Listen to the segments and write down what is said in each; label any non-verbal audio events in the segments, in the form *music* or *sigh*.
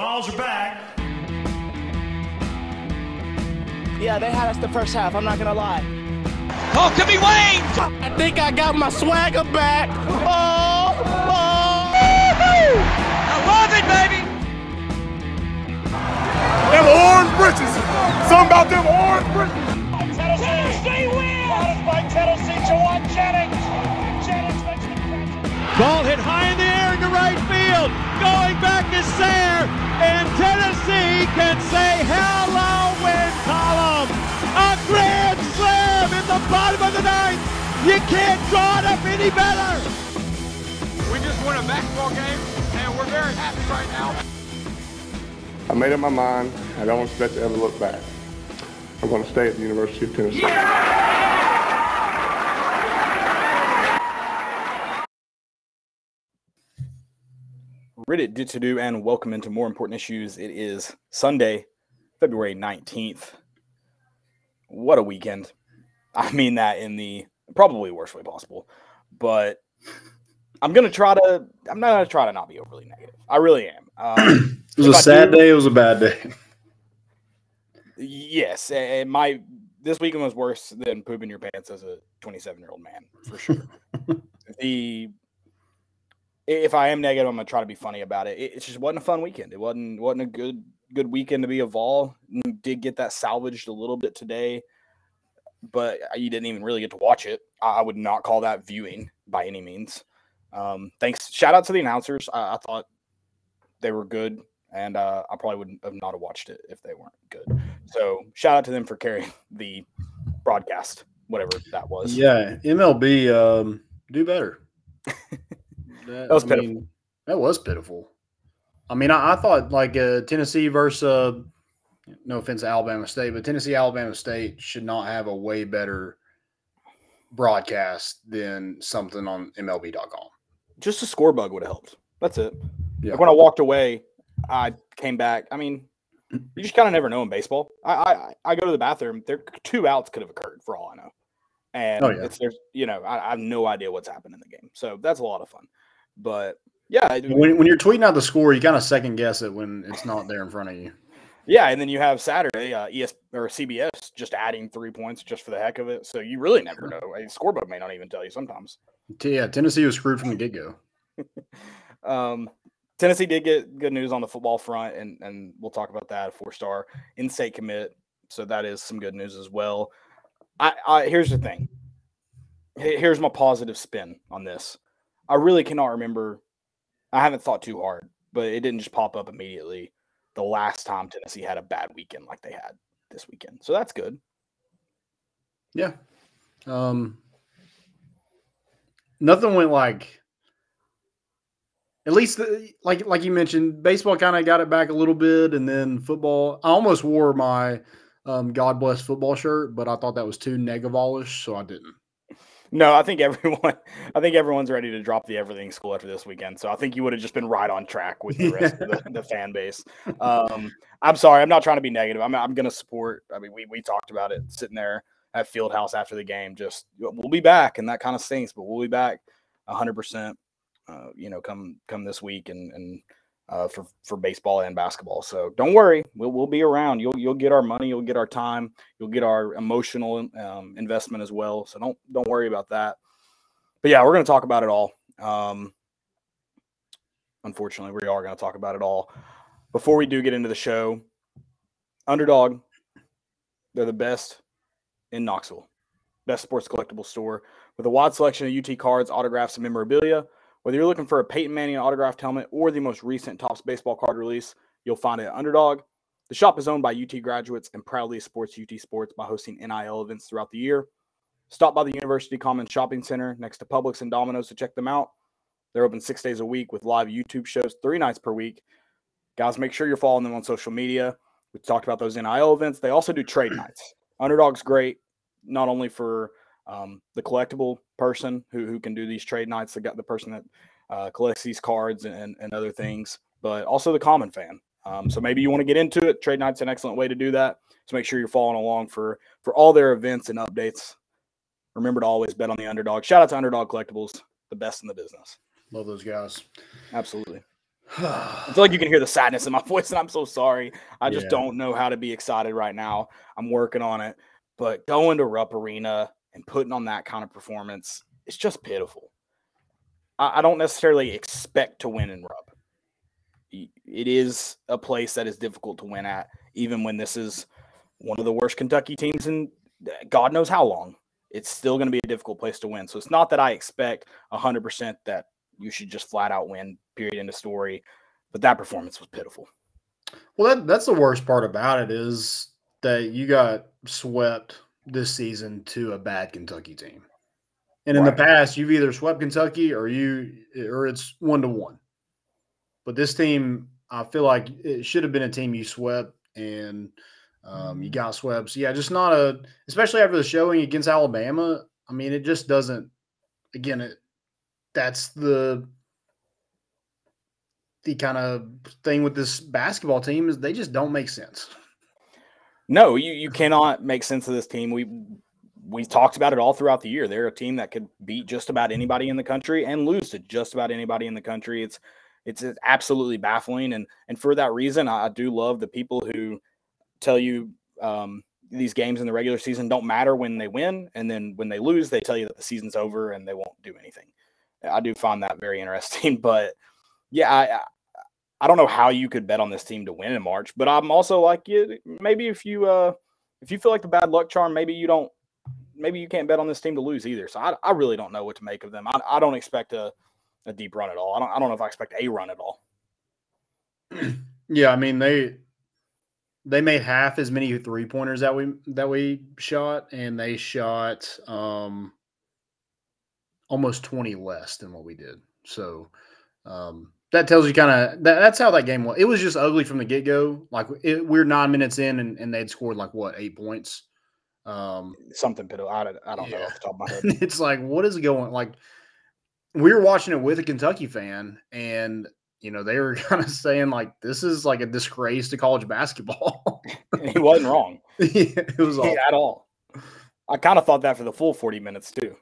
Vols are back. Yeah, they had us the first half. I'm not gonna lie. Oh, could be Wayne! I think I got my swagger back. Oh, oh. I love it, baby! Them orange britches. Something about them orange britches. Tennessee wins! by Tennessee to one Jennings. Jennings makes the catch. Ball hit high in the air into right field. Going back is Sayre. And Tennessee can say hello, win column. A grand slam in the bottom of the ninth. You can't draw it up any better. We just won a basketball game, and we're very happy right now. I made up my mind. I don't expect to ever look back. I'm going to stay at the University of Tennessee. Reddit did to do and welcome into more important issues. It is Sunday, February 19th. What a weekend. I mean that in the probably worst way possible. But I'm gonna try to I'm not gonna try to not be overly negative. I really am. Um, *clears throat* It was a sad do- day. It was a bad day. Yes, it my this weekend was worse than pooping your pants as a 27 year old man for sure. *laughs* the if I am negative, I'm gonna try to be funny about it. It, it just wasn't a fun weekend. It wasn't wasn't a good good weekend to be a Vol. Did get that salvaged a little bit today, but you didn't even really get to watch it. I, I would not call that viewing by any means. Um, thanks. Shout out to the announcers. I, I thought they were good, and uh, I probably wouldn't have not have watched it if they weren't good. So shout out to them for carrying *laughs* the broadcast, whatever that was. Yeah, MLB, um, do better. *laughs* That, was I pitiful. mean, that was pitiful. I mean, I, I thought like uh, Tennessee versus, uh, no offense to Alabama State, but Tennessee Alabama State should not have a way better broadcast than something on MLB.com. Just a score bug would have helped. That's it. Yeah. Like when I walked away, I came back. I mean, you just kind of never know in baseball. I, I I go to the bathroom. There two outs could have occurred for all I know, and Oh, yeah. it's there's you know I, I have no idea what's happened in the game. So that's a lot of fun. But yeah, When, when you're tweeting out the score, you kind of second guess it when it's not there in front of you. *laughs* yeah, and then you have Saturday, uh, ES or CBS just adding three points just for the heck of it. So you really never know. A scorebook may not even tell you sometimes. Yeah, Tennessee was screwed from the get go. *laughs* Um, Tennessee did get good news on the football front, and and we'll talk about that. A Four star in-state commit, so that is some good news as well. I, I here's the thing. Here's my positive spin on this. I really cannot remember. I haven't thought too hard, but it didn't just pop up immediately. The last time Tennessee had a bad weekend like they had this weekend, so that's good. Yeah. Um nothing went like at least the, like like you mentioned, baseball kind of got it back a little bit, and then football. I almost wore my um, "God bless football" shirt, but I thought that was too negavolish, so I didn't. No, I think everyone, *laughs* I think everyone's ready to drop the everything school after this weekend. So I think you would have just been right on track with the rest of the, *laughs* the fan base. Um, I'm sorry, I'm not trying to be negative. I'm, I'm going to support. I mean, we we talked about it sitting there at Fieldhouse after the game. Just we'll be back, and that kind of stinks, but we'll be back 100. percent uh, You know, come come this week and and uh, for for baseball and basketball. So don't worry, we'll we'll be around. You'll you'll get our money, you'll get our time, you'll get our emotional um, investment as well. So don't don't worry about that. But yeah, we're going to talk about it all. Um, unfortunately, we are going to talk about it all. Before we do get into the show, Underdog, they're the best in Knoxville. Best sports collectible store with a wide selection of UT cards, autographs, and memorabilia. Whether you're looking for a Peyton Manning autographed helmet or the most recent Topps baseball card release, you'll find it at Underdog. The shop is owned by UT graduates and proudly supports UT sports by hosting NIL events throughout the year. Stop by the University Commons Shopping Center next to Publix and Domino's to check them out. They're open six days a week with live YouTube shows three nights per week. Guys, make sure you're following them on social media. We talked about those NIL events. They also do trade nights. Underdog's great, not only for um, the collectible person who, who can do these trade nights, the, the person that uh, collects these cards and, and other things, but also the common fan. Um, so maybe you want to get into it. Trade night's an excellent way to do that. So make sure you're following along for for all their events and updates. Remember to always bet on the underdog. Shout out to Underdog Collectibles, the best in the business. Love those guys. Absolutely. *sighs* I feel like you can hear the sadness in my *laughs* voice, and I'm so sorry. I just Yeah. don't know how to be excited right now. I'm working on it, but going to Rupp Arena and putting on that kind of performance, it's just pitiful. I, I don't necessarily expect to win in. Y- It is a place that is difficult to win at, even when this is one of the worst Kentucky teams in God knows how long. It's still going to be a difficult place to win. So it's not that I expect 100% that you should just flat out win, period, end of story. But that performance was pitiful. Well, that, that's the worst part about it is that you got swept this season to a bad Kentucky team. And in Right. the past, you've either swept Kentucky or you or it's one to one. But this team, I feel like it should have been a team you swept and um, you got swept. So yeah, just not a especially after the showing against Alabama. I mean, it just doesn't again it that's the the kind of thing with this basketball team is they just don't make sense. No, you, you cannot make sense of this team. We we talked about it all throughout the year. They're a team that could beat just about anybody in the country and lose to just about anybody in the country. It's it's, absolutely baffling, and and for that reason, I, I do love the people who tell you um, these games in the regular season don't matter when they win, and then when they lose, they tell you that the season's over and they won't do anything. I do find that very interesting, *laughs* but yeah, I, I don't know how you could bet on this team to win in March, but I'm also like you. Maybe if you uh if you feel like the bad luck charm, maybe you don't. Maybe you can't bet on this team to lose either. So I, I really don't know what to make of them. I, I don't expect a, a deep run at all. I don't I don't know if I expect a run at all. Yeah, I mean they they made half as many three pointers that we that we shot, and they shot um almost twenty less than what we did. So um that tells you kind of that, that's how that game was. It was just ugly from the get go. Like it, we're nine minutes in, and, and they'd scored like what eight points. Um, Something pitiful. I, don't- I don't know off the top of my *laughs* head. it's like what is going like we were watching it with a kentucky fan and you know they were *laughs* kind of saying like this is like a disgrace to college basketball *laughs* he wasn't wrong it was all at all. I kind of thought that for the full 40 minutes too.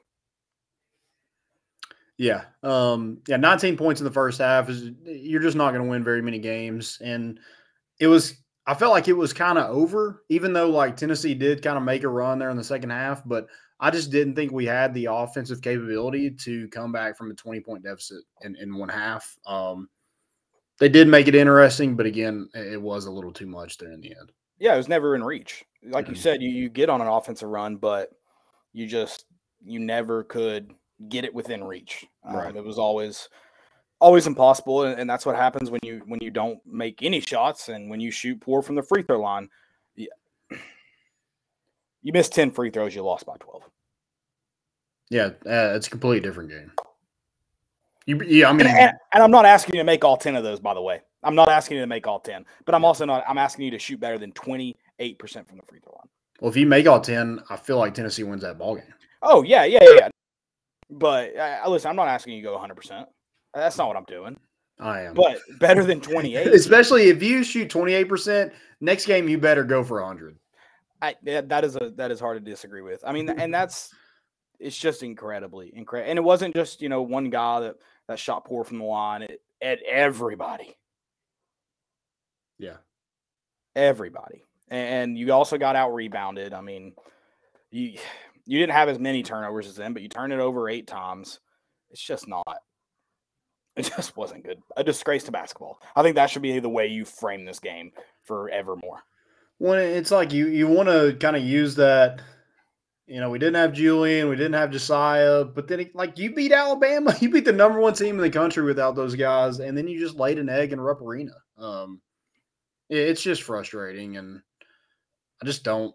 Yeah um yeah 19 points in the first half is you're just not going to win very many games and it was i felt like it was kind of over even though like tennessee did kind of make a run there in the second half but i just didn't think we had the offensive capability to come back from a 20 point deficit in, in one half um they did make it interesting but again it was a little too much there in the end Yeah, it was never in reach. Like you Mhm. said, you, you get on an offensive run, but you just you never could get it within reach. Um, Right. It was always always impossible, and, and that's what happens when you when you don't make any shots and when you shoot poor from the free throw line. Yeah. You missed ten free throws, you lost by twelve. yeah uh, it's a completely different game you, yeah i mean And, and, and I'm not asking you to make all ten of those, by the way. I'm not asking you to make all ten, but I'm also not. I'm asking you to shoot better than twenty eight percent from the free throw line. well if you make all 10 i feel like tennessee wins that ball game Oh yeah, yeah, yeah. But uh, listen, I'm not asking you to go 100. percent That's not what I'm doing. i am But better than 28. *laughs* Especially if you shoot 28%, next game you better go for 100. I, that that is a that is hard to disagree with. I mean, and that's it's just incredibly incredible. And it wasn't just you know one guy that that shot poor from the line. It at everybody, Yeah. everybody, and you also got out rebounded. I mean, you you didn't have as many turnovers as them, but you turned it over eight times. It's just not. It just wasn't good. A disgrace to basketball. I think that should be the way you frame this game forevermore. When it's like you you want to kind of use that, you know, we didn't have Julian, we didn't have Josiah, but then it, like you beat Alabama, *laughs* you beat the number one team in the country without those guys, and then you just laid an egg in Rupp Arena. Um, it- it's just frustrating, and I just don't.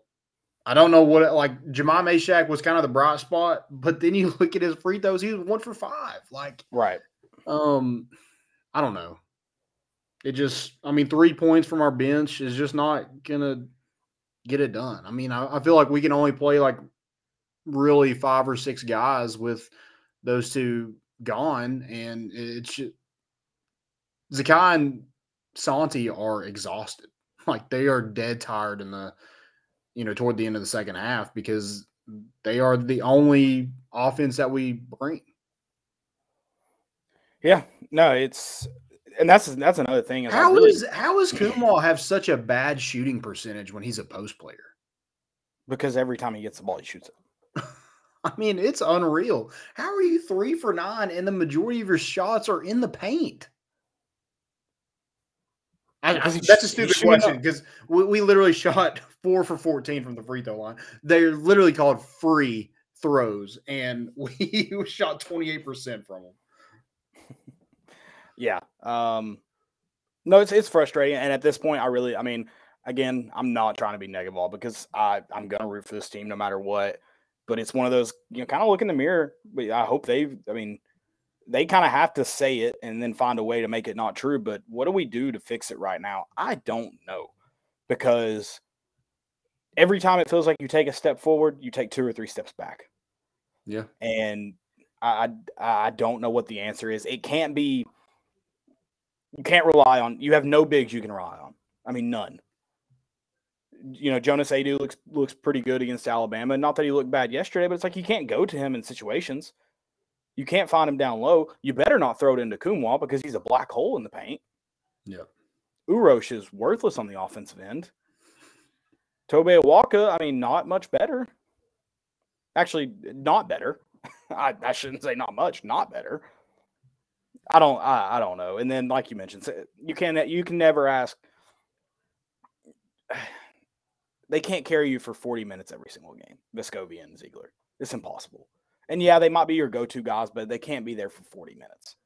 I don't know what like Jahmai Mashack was kind of the bright spot, but then you *laughs* look at his free throws, he was one for five. Like Right. Um, I don't know. It just, I mean, three points from our bench is just not gonna get it done. I mean, I, I feel like we can only play like really five or six guys with those two gone, and it's just, Zakai and Santi are exhausted. *laughs* Like they are dead tired in the, you know, toward the end of the second half because they are the only offense that we bring. Yeah, no, it's and that's that's another thing. is How really- is how is Kumar have such a bad shooting percentage when he's a post player? because every time he gets the ball, he shoots it. *laughs* I mean, it's unreal. How are you three for nine and the majority of your shots are in the paint? I, Because that's a stupid question because we, we literally shot *laughs* four for 14 from the free throw line. They're literally called free throws, and *laughs* we shot 28% from them. Yeah. Um, no, it's it's frustrating, and at this point, I really, I mean, again, I'm not trying to be negative all because I I'm gonna root for this team no matter what. But it's one of those, you know, kind of look in the mirror. But I hope they, I mean, they kind of have to say it and then find a way to make it not true. But what do we do to fix it right now? I don't know because every time it feels like you take a step forward, you take two or three steps back Yeah. and I, I I don't know what the answer is. It can't be. You can't rely on. You have no bigs you can rely on. I mean, none. You know, Jonas Aidoo looks looks pretty good against Alabama. Not that he looked bad yesterday, but it's like you can't go to him in situations. You can't find him down low. You better not throw it into Nkamhoua because he's a black hole in the paint. Yeah. Uros is worthless on the offensive end. Tobe Awaka, I mean, not much better. Actually, not better. *laughs* I, I shouldn't say not much, not better. I don't I, I don't know. And then like you mentioned, you can you can never ask *sighs* they can't carry you for 40 minutes every single game, Vescovi and Zeigler. It's impossible. And yeah, they might be your go-to guys, but they can't be there for 40 minutes.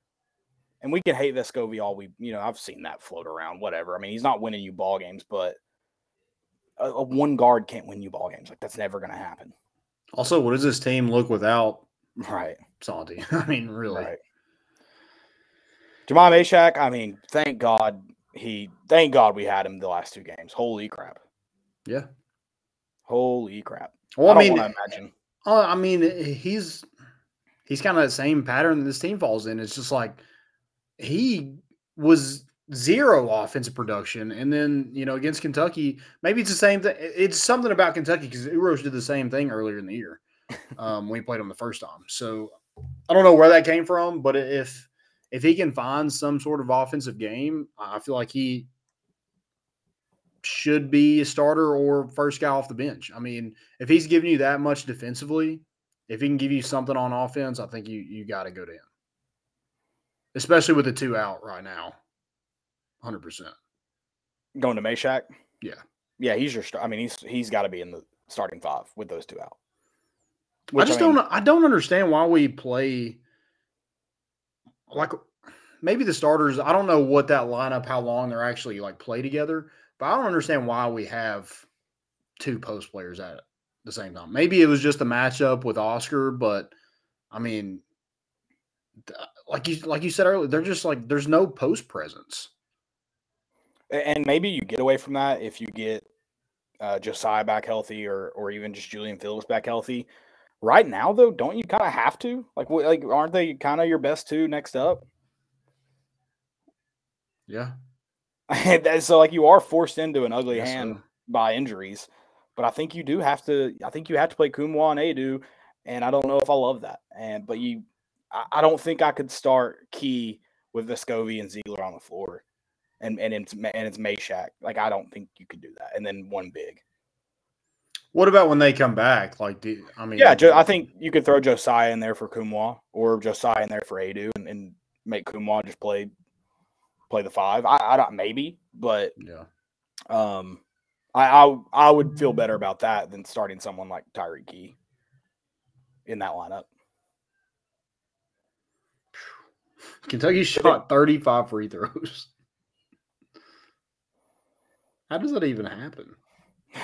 And we can hate Vescovi all we, you know, I've seen that float around, whatever. I mean, he's not winning you ball games, but a, a one guard can't win you ball games. Like that's never going to happen. Also, what does this team look without Right. Santi? *laughs* I mean, really. Right. Jamal Mashack, I mean, thank God he thank God we had him the last two games. Holy crap. Yeah. Holy crap. Well, I, don't mean, imagine. Uh, I mean, he's he's kind of the same pattern that this team falls in. It's just like he was zero offensive production, and then you know against Kentucky, maybe it's the same thing. It's something about Kentucky because Uros did the same thing earlier in the year um, when he played him the first time. So I don't know where that came from, but if if he can find some sort of offensive game, I feel like he should be a starter or first guy off the bench. I mean, if he's giving you that much defensively, if he can give you something on offense, I think you you got to go to him. Especially with the two out right now. 100%. Going to Mashack. Yeah. Yeah, he's your star. I mean, he's he's got to be in the starting five with those two out. I Which, just mean, don't I don't understand why we play like maybe the starters, I don't know what that lineup how long they're actually like play together, but I don't understand why we have two post players at the same time. Maybe it was just a matchup with Oscar, but I mean like you like you said earlier, they're just like there's no post presence. And maybe you get away from that if you get uh, Josiah back healthy, or or even just Julian Phillips back healthy. Right now, though, don't you kind of have to? Like, like, aren't they kind of your best two next up? Yeah. *laughs* And so, like, you are forced into an ugly Yes, hand sir. by injuries. But I think you do have to. I think you have to play Nkamhoua and Aidoo, and I don't know if I love that. And but you, I, I don't think I could start Key with Vescovi and Zeigler on the floor, and and it's and it's Mashack. Like I don't think you could do that. And then one big. What about when they come back? Like do, I mean Yeah, I think you could throw Josiah in there for Nkamhoua or Josiah in there for Aidoo, and, and make Nkamhoua just play play the five. I, I don't maybe, but Yeah. um, I, I I would feel better about that than starting someone like Tyreke Key in that lineup. *sighs* Kentucky shot 35 free throws. How does that even happen? *sighs*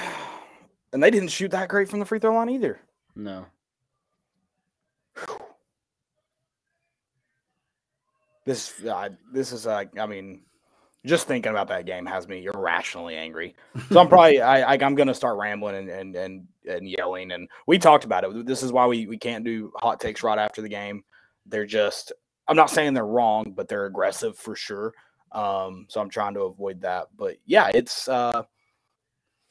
And they didn't shoot that great from the free throw line either. No. This uh, this is like I mean, just thinking about that game has me irrationally angry. So I'm probably I, I I'm gonna start rambling and, and and and yelling. And we talked about it. This is why we we can't do hot takes right after the game. They're just I'm not saying they're wrong, but they're aggressive for sure. Um, so I'm trying to avoid that. But yeah, it's uh,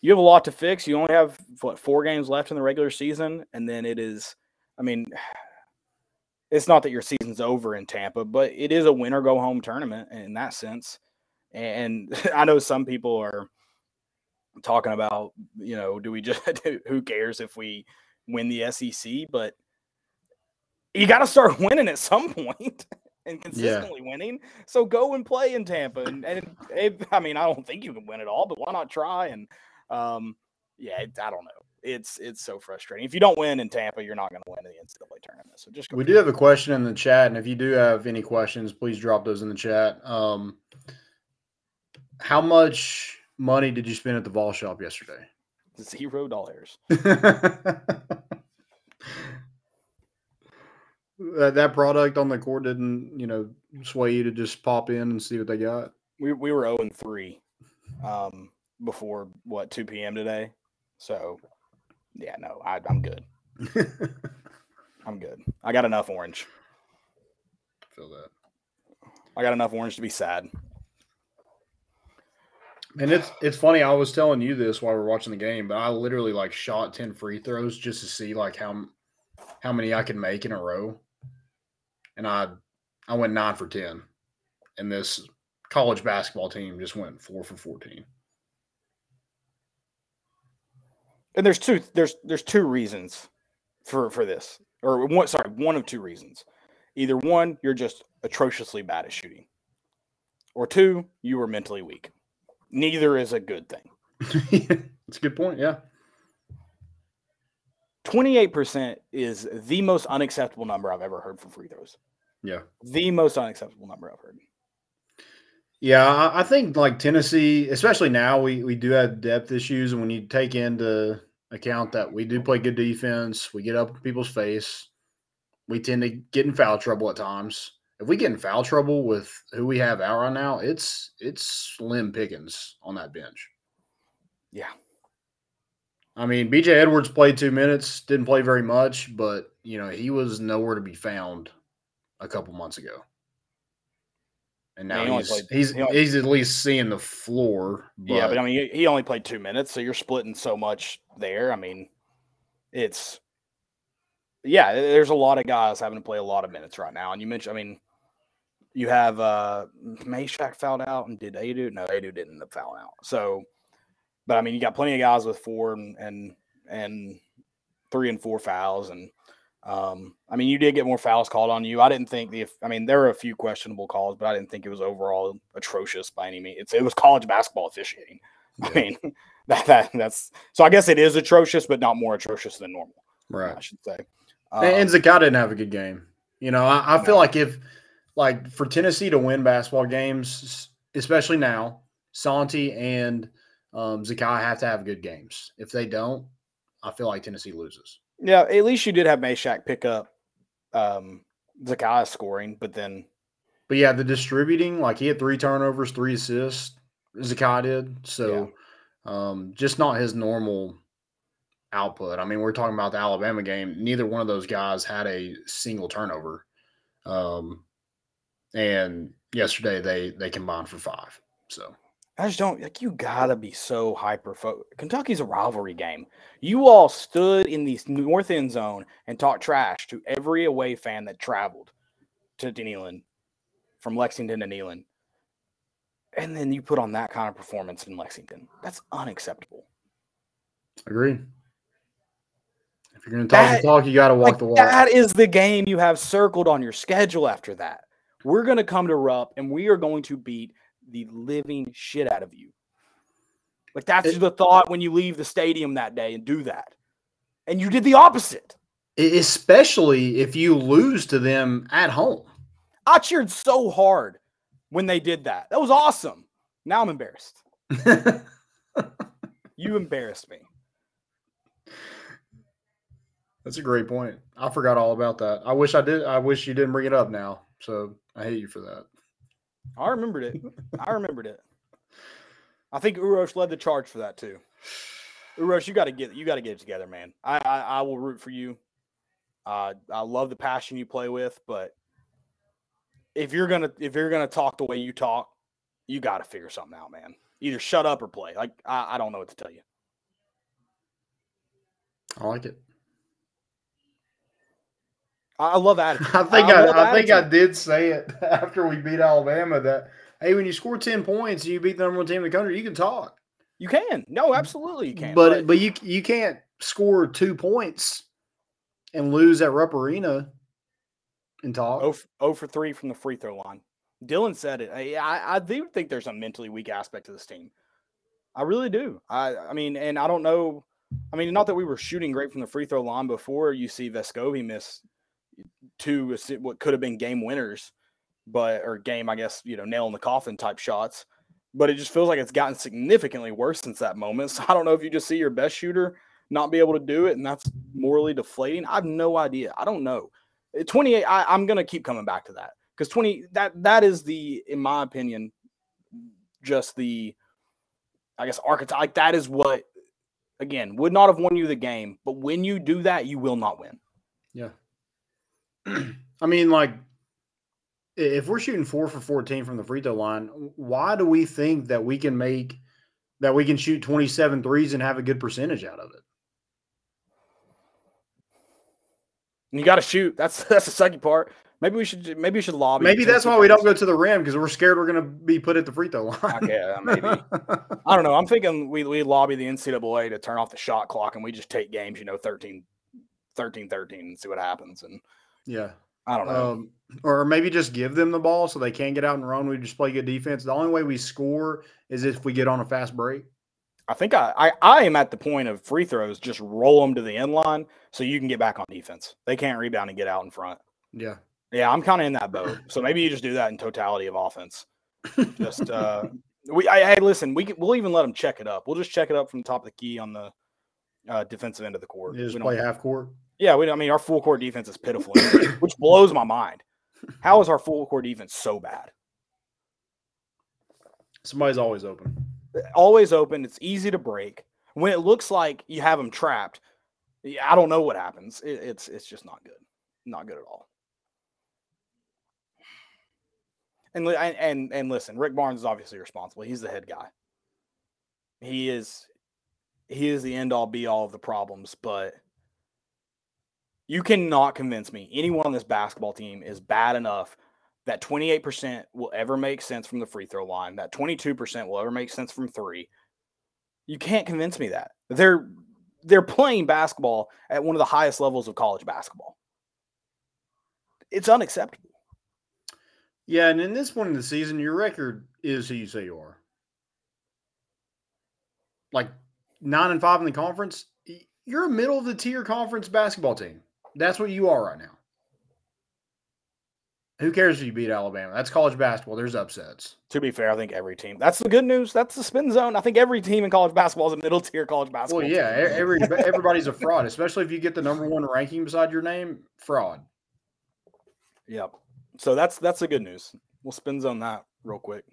you have a lot to fix. You only have what four games left in the regular season, and then it is. I mean, it's not that your season's over in Tampa, but it is a win or go home tournament in that sense. And *laughs* I know some people are talking about, you know, do we just *laughs* who cares if we win the SEC? But you got to start *laughs* winning at some point and consistently yeah. winning. So go and play in Tampa. And, and it, I mean, I don't think you can win it all, but why not try? And um, yeah, I don't know. It's it's so frustrating. If you don't win in Tampa, you're not going to win in the NCAA tournament. So just we do have a question in the chat, and if you do have any questions, please drop those in the chat. Um, how much money did you spend at the ball Shop yesterday? Zero dollars. *laughs* that, that product on the court didn't, you know, sway you to just pop in and see what they got. We we were zero oh and three, um, before what two p.m. today. So, yeah, no, I, I'm good. *laughs* I'm good. I got enough orange. Feel that. I got enough orange to be sad. And it's it's funny. I was telling you this while we are watching the game, but I literally like shot ten free throws just to see like how how many I could make in a row and I I went nine for ten, and this college basketball team just went four for fourteen. And there's two there's there's two reasons for for this, or one sorry one of two reasons. Either one, you're just atrociously bad at shooting, or two, you were mentally weak. Neither is a good thing. *laughs* That's a good point. Yeah. 28% is the most unacceptable number I've ever heard for free throws. Yeah. The most unacceptable number I've heard. Yeah, I think like Tennessee, especially now, we we do have depth issues, and when you take into account that we do play good defense, we get up in people's face, we tend to get in foul trouble at times. If we get in foul trouble with who we have out right now, it's it's slim pickings on that bench. Yeah, I mean, BJ Edwards played two minutes, didn't play very much, but you know he was nowhere to be found a couple months ago. And now yeah, he's played, he's he only, he's at least seeing the floor. But... Yeah, but I mean, he only played two minutes, so you're splitting so much there. I mean, it's yeah, there's a lot of guys having to play a lot of minutes right now. And you mentioned, I mean, you have uh Mashack fouled out, and did Aidoo? No, Aidoo didn't end up fouling out. So but I mean, you got plenty of guys with four and and, and three and four fouls, and um, I mean, you did get more fouls called on you. I didn't think the. I mean, there were a few questionable calls, but I didn't think it was overall atrocious by any means. It's, it was college basketball officiating. Yeah. I mean, *laughs* that, that that's so. I guess it is atrocious, but not more atrocious than normal. Right. I should say. Um, and Zakai didn't have a good game. You know, I, I feel no. like if like for Tennessee to win basketball games, especially now, Santi and um, Zakai have to have good games. If they don't, I feel like Tennessee loses. Yeah, at least you did have Mashack pick up um, Zakai scoring, but then. But yeah, the distributing, like he had three turnovers, three assists. Zakai did. So yeah. um, just not his normal output. I mean, we're talking about the Alabama game. Neither one of those guys had a single turnover. Um, and yesterday they they combined for five. So I just don't like you gotta be so hyper focused. Kentucky's a rivalry game. You all stood in the north end zone and talked trash to every away fan that traveled to Neyland from Lexington to Neyland. And then you put on that kind of performance in Lexington. That's unacceptable. Agree. If you're gonna talk that, talk, you gotta walk like, the walk. That is the game you have circled on your schedule after that. We're gonna come to Rupp and we are going to beat the living shit out of you. Like that's it, the thought when you leave the stadium that day and do that. And you did the opposite. Especially if you lose to them at home. I cheered so hard when they did that. That was awesome. Now I'm embarrassed. *laughs* you embarrassed me. That's a great point. I forgot all about that. I wish I did. I wish you didn't bring it up now. So I hate you for that. I remembered it. I remembered it. I think Uros led the charge for that too. Uros, you got to get you got to get it together, man. I, I, I will root for you. Uh, I love the passion you play with, but if you're gonna if you're gonna talk the way you talk, you got to figure something out, man. Either shut up or play. Like I, I don't know what to tell you. I like it. I I love attitude. *laughs* I think I, love I, think I did say it *laughs* after we beat Alabama that hey, when you score ten points and you beat the number one team in the country, you can talk. You can. No, absolutely you can. but but you you can't score two points and lose at Rupp Arena and talk. Oh, oh for three from the free throw line. Dylan said it. I, I, I do think there's a mentally weak aspect to this team. I really do. I, I mean, and I don't know. I mean, not that we were shooting great from the free throw line before you see Vescovi miss two what could have been game winners, but or game, I guess, you know, nail in the coffin type shots. But it just feels like it's gotten significantly worse since that moment. So *laughs* I don't know if you just see your best shooter not be able to do it, and that's morally deflating. I have no idea. I don't know. Uh, 28, I, I'm gonna keep coming back to that because 20 that that is the, in my opinion, just the, I guess archetype. Like that is what, again, would not have won you the game. But when you do that, you will not win. Yeah. *clears throat* I mean, like, if we're shooting four for 14 from the free throw line, why do we think that we can make that we can shoot 27 threes and have a good percentage out of it? You got to shoot. That's *laughs* that's the second part. Maybe we should maybe we should lobby. Maybe that's why we don't go to the rim because we're scared we're going to be put at the free throw line. Okay, maybe. *laughs* I don't know. I'm thinking we, we lobby the NCAA to turn off the shot clock and we just take games, you know, 13, 13, 13 and see what happens. And yeah. I don't know. Um, or maybe just give them the ball so they can get out and run. We just play good defense. The only way we score is if we get on a fast break. I think I, I I am at the point of free throws. Just roll them to the end line so you can get back on defense. They can't rebound and get out in front. Yeah. Yeah, I'm kind of in that boat. So maybe you just do that in totality of offense. Just uh, we. I, hey, listen, we can, we'll even let them check it up. We'll just check it up from the top of the key on the uh, defensive end of the court. You just play half court. Yeah, we. I mean, our full court defense is pitiful, *coughs* which blows my mind. How is our full court defense so bad? Somebody's always open. Always open. It's easy to break. When it looks like you have them trapped, I don't know what happens. It, it's it's just not good. Not good at all. And and and listen, Rick Barnes is obviously responsible. He's the head guy. He is he is the end all be all of the problems, but you cannot convince me anyone on this basketball team is bad enough that 28% will ever make sense from the free throw line, that 22% will ever make sense from 3. You can't convince me that. They're they're playing basketball at one of the highest levels of college basketball. It's unacceptable. Yeah, and in this point in the season, your record is who you say you are. Like nine and five in the conference, you're a middle of the tier conference basketball team. That's what you are right now. Who cares if you beat Alabama? That's college basketball. There's upsets. To be fair, I think every team. That's the good news. That's the spin zone. I think every team in college basketball is a middle tier college basketball. Well, yeah, team. every *laughs* everybody's a fraud, especially if you get the number one ranking beside your name. Fraud. Yep. So that's that's the good news. We'll spin zone that real quick.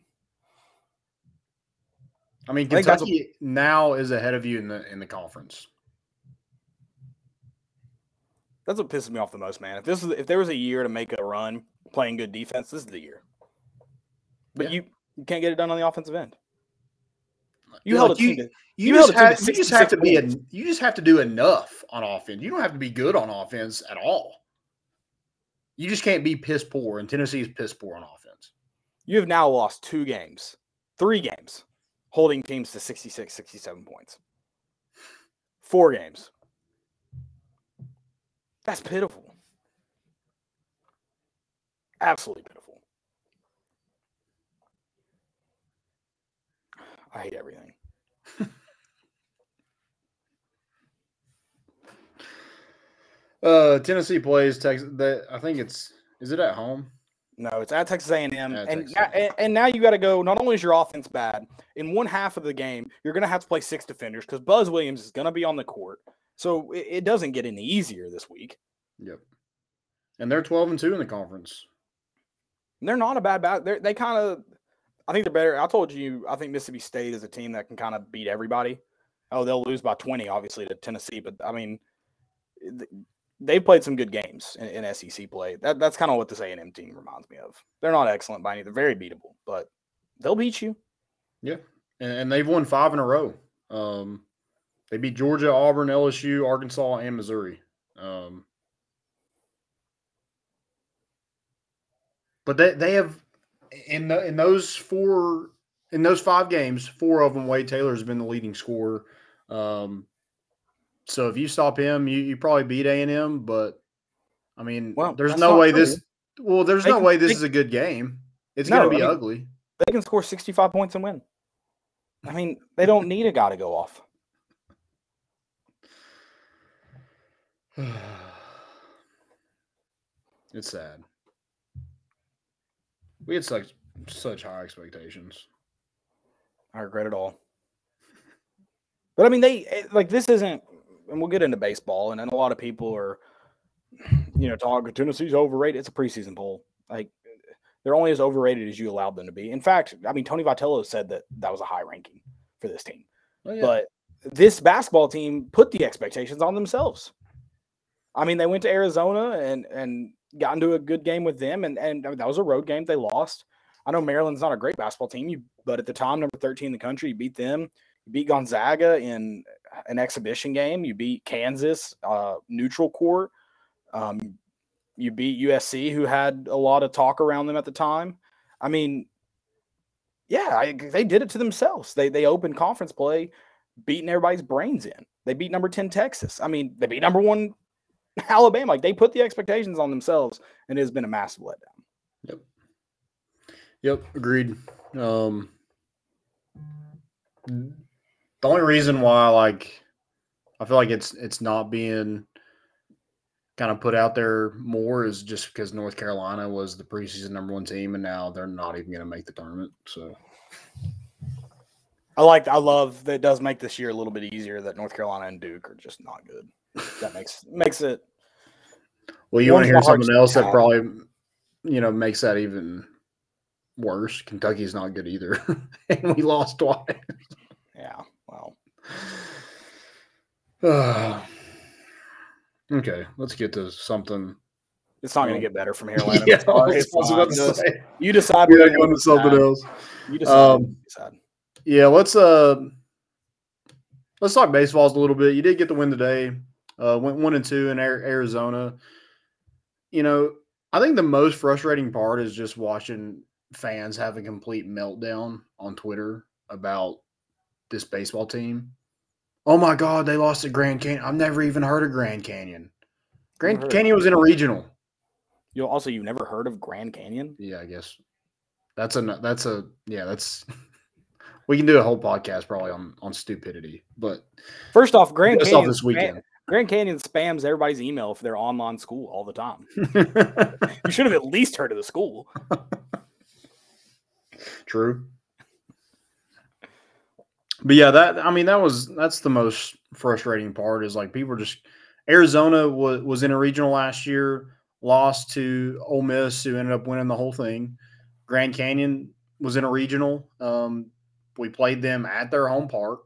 I mean, I think that's a- Kentucky now is ahead of you in the in the conference. That's what pisses me off the most, man. If this is if there was a year to make a run playing good defense, this is the year. But Yeah. you, you can't get it done on the offensive end. You held like a team you- to- You, You just held a team have, to you just have to be a, you just have to do enough on offense. You don't have to be good on offense at all. You just can't be piss poor, and Tennessee's piss poor on offense. you have now lost two games, three games, holding teams to 66, 67 points. Four games. That's pitiful. Absolutely pitiful. I hate everything. *laughs* Uh, Tennessee plays Texas. That I think it's is it at home? No, it's at Texas A&M, At and Texas na- A&M. and, and now you got to go. Not only is your offense bad in one half of the game, you're going to have to play six defenders because Buzz Williams is going to be on the court. So it, it doesn't get any easier this week. Yep. And they're twelve and two in the conference. And they're not a bad back. They're, they kind of, I think they're better. I told you, I think Mississippi State is a team that can kind of beat everybody. Oh, they'll lose by 20, obviously, to Tennessee. But I mean, th- they played some good games in, in SEC play. That, that's kind of what this A&M team reminds me of. They're not excellent by any, they're very beatable, but they'll beat you. Yeah, and, and they've won five in a row. Um, they beat Georgia, Auburn, LSU, Arkansas, and Missouri. Um, But they, they have in the, in those four in those five games, four of them Wade Taylor has been the leading scorer. Um, so if you stop him, you, you probably beat A and M. But I mean, Well, there's no way true. this. Well, there's They no can- way this they- is a good game. It's No, going to be I mean- ugly. They can score 65 points and win. I mean, they don't need a guy to go off. *sighs* it's sad. We had such such high expectations. I regret it all. But I mean, they eh, like this isn't, and we'll get into baseball, and, and a lot of people are, you know, talking Tennessee's overrated. It's a preseason poll. Like they're only as overrated as you allowed them to be. In fact, I mean, Tony Vitello said that that was a high ranking for this team. Oh, yeah. But this basketball team put the expectations on themselves. I mean, they went to Arizona and and got into a good game with them, and and that was a road game. They lost. I know Maryland's not a great basketball team, you, but at the time, number 13 in the country, you beat them. You beat Gonzaga in an exhibition game. You beat Kansas, uh, neutral court. Um, you beat USC, who had a lot of talk around them at the time. I mean, yeah, I, they did it to themselves. They they opened conference play, beating everybody's brains in. They beat number 10 Texas. I mean, they beat number one *laughs* Alabama. Like they put the expectations on themselves, and it has been a massive letdown. Yep. Yep. Agreed. Um, the only reason why, like, I feel like it's it's not being kind of put out there more is just because North Carolina was the preseason number one team, and now they're not even going to make the tournament. So I like, I love that it does make this year a little bit easier that North Carolina and Duke are just not good. That makes makes it. Well, you want to hear something else that probably, you know, makes that even worse. Kentucky's not good either, *laughs* and we lost twice. Yeah, well, *sighs* okay, let's get to something. it's not going to get better from here. *laughs* Yeah, It's fine. I was It's to Just-. You decide. We what gotta you go wanna into something decide. else. You decide. Um, decide. Yeah, let's uh, let's talk baseballs a little bit. You did get the win today. Uh, went one and two in Arizona. You know, I think the most frustrating part is just watching fans have a complete meltdown on Twitter about this baseball team. Oh my God, they lost at Grand Canyon. I've never even heard of Grand Canyon. Grand Canyon was in a regional. You also, you've never heard of Grand Canyon? Yeah, I guess that's a that's a yeah that's *laughs* we can do a whole podcast probably on on stupidity, but First off, Grand Just off Canyon. this weekend. Grand Canyon spams everybody's email for their online school all the time. *laughs* You should have at least heard of the school. True. But yeah, that I mean that was that's the most frustrating part is like people just Arizona was was in a regional last year, lost to Ole Miss, who ended up winning the whole thing. Grand Canyon was in a regional. Um, we played them at their home park.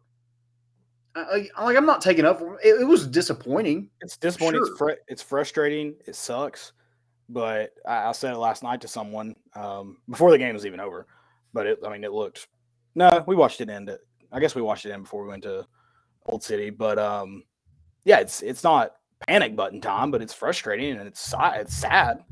I, like I'm not taking up. It, it was disappointing. It's disappointing. Sure. It's fr- it's frustrating. It sucks. But I, I said it last night to someone um, before the game was even over. But it, I mean, it looked. No, we watched it end. I guess we watched it end before we went to Old City. But um, yeah, it's it's not panic button time, but it's frustrating and it's it's sad.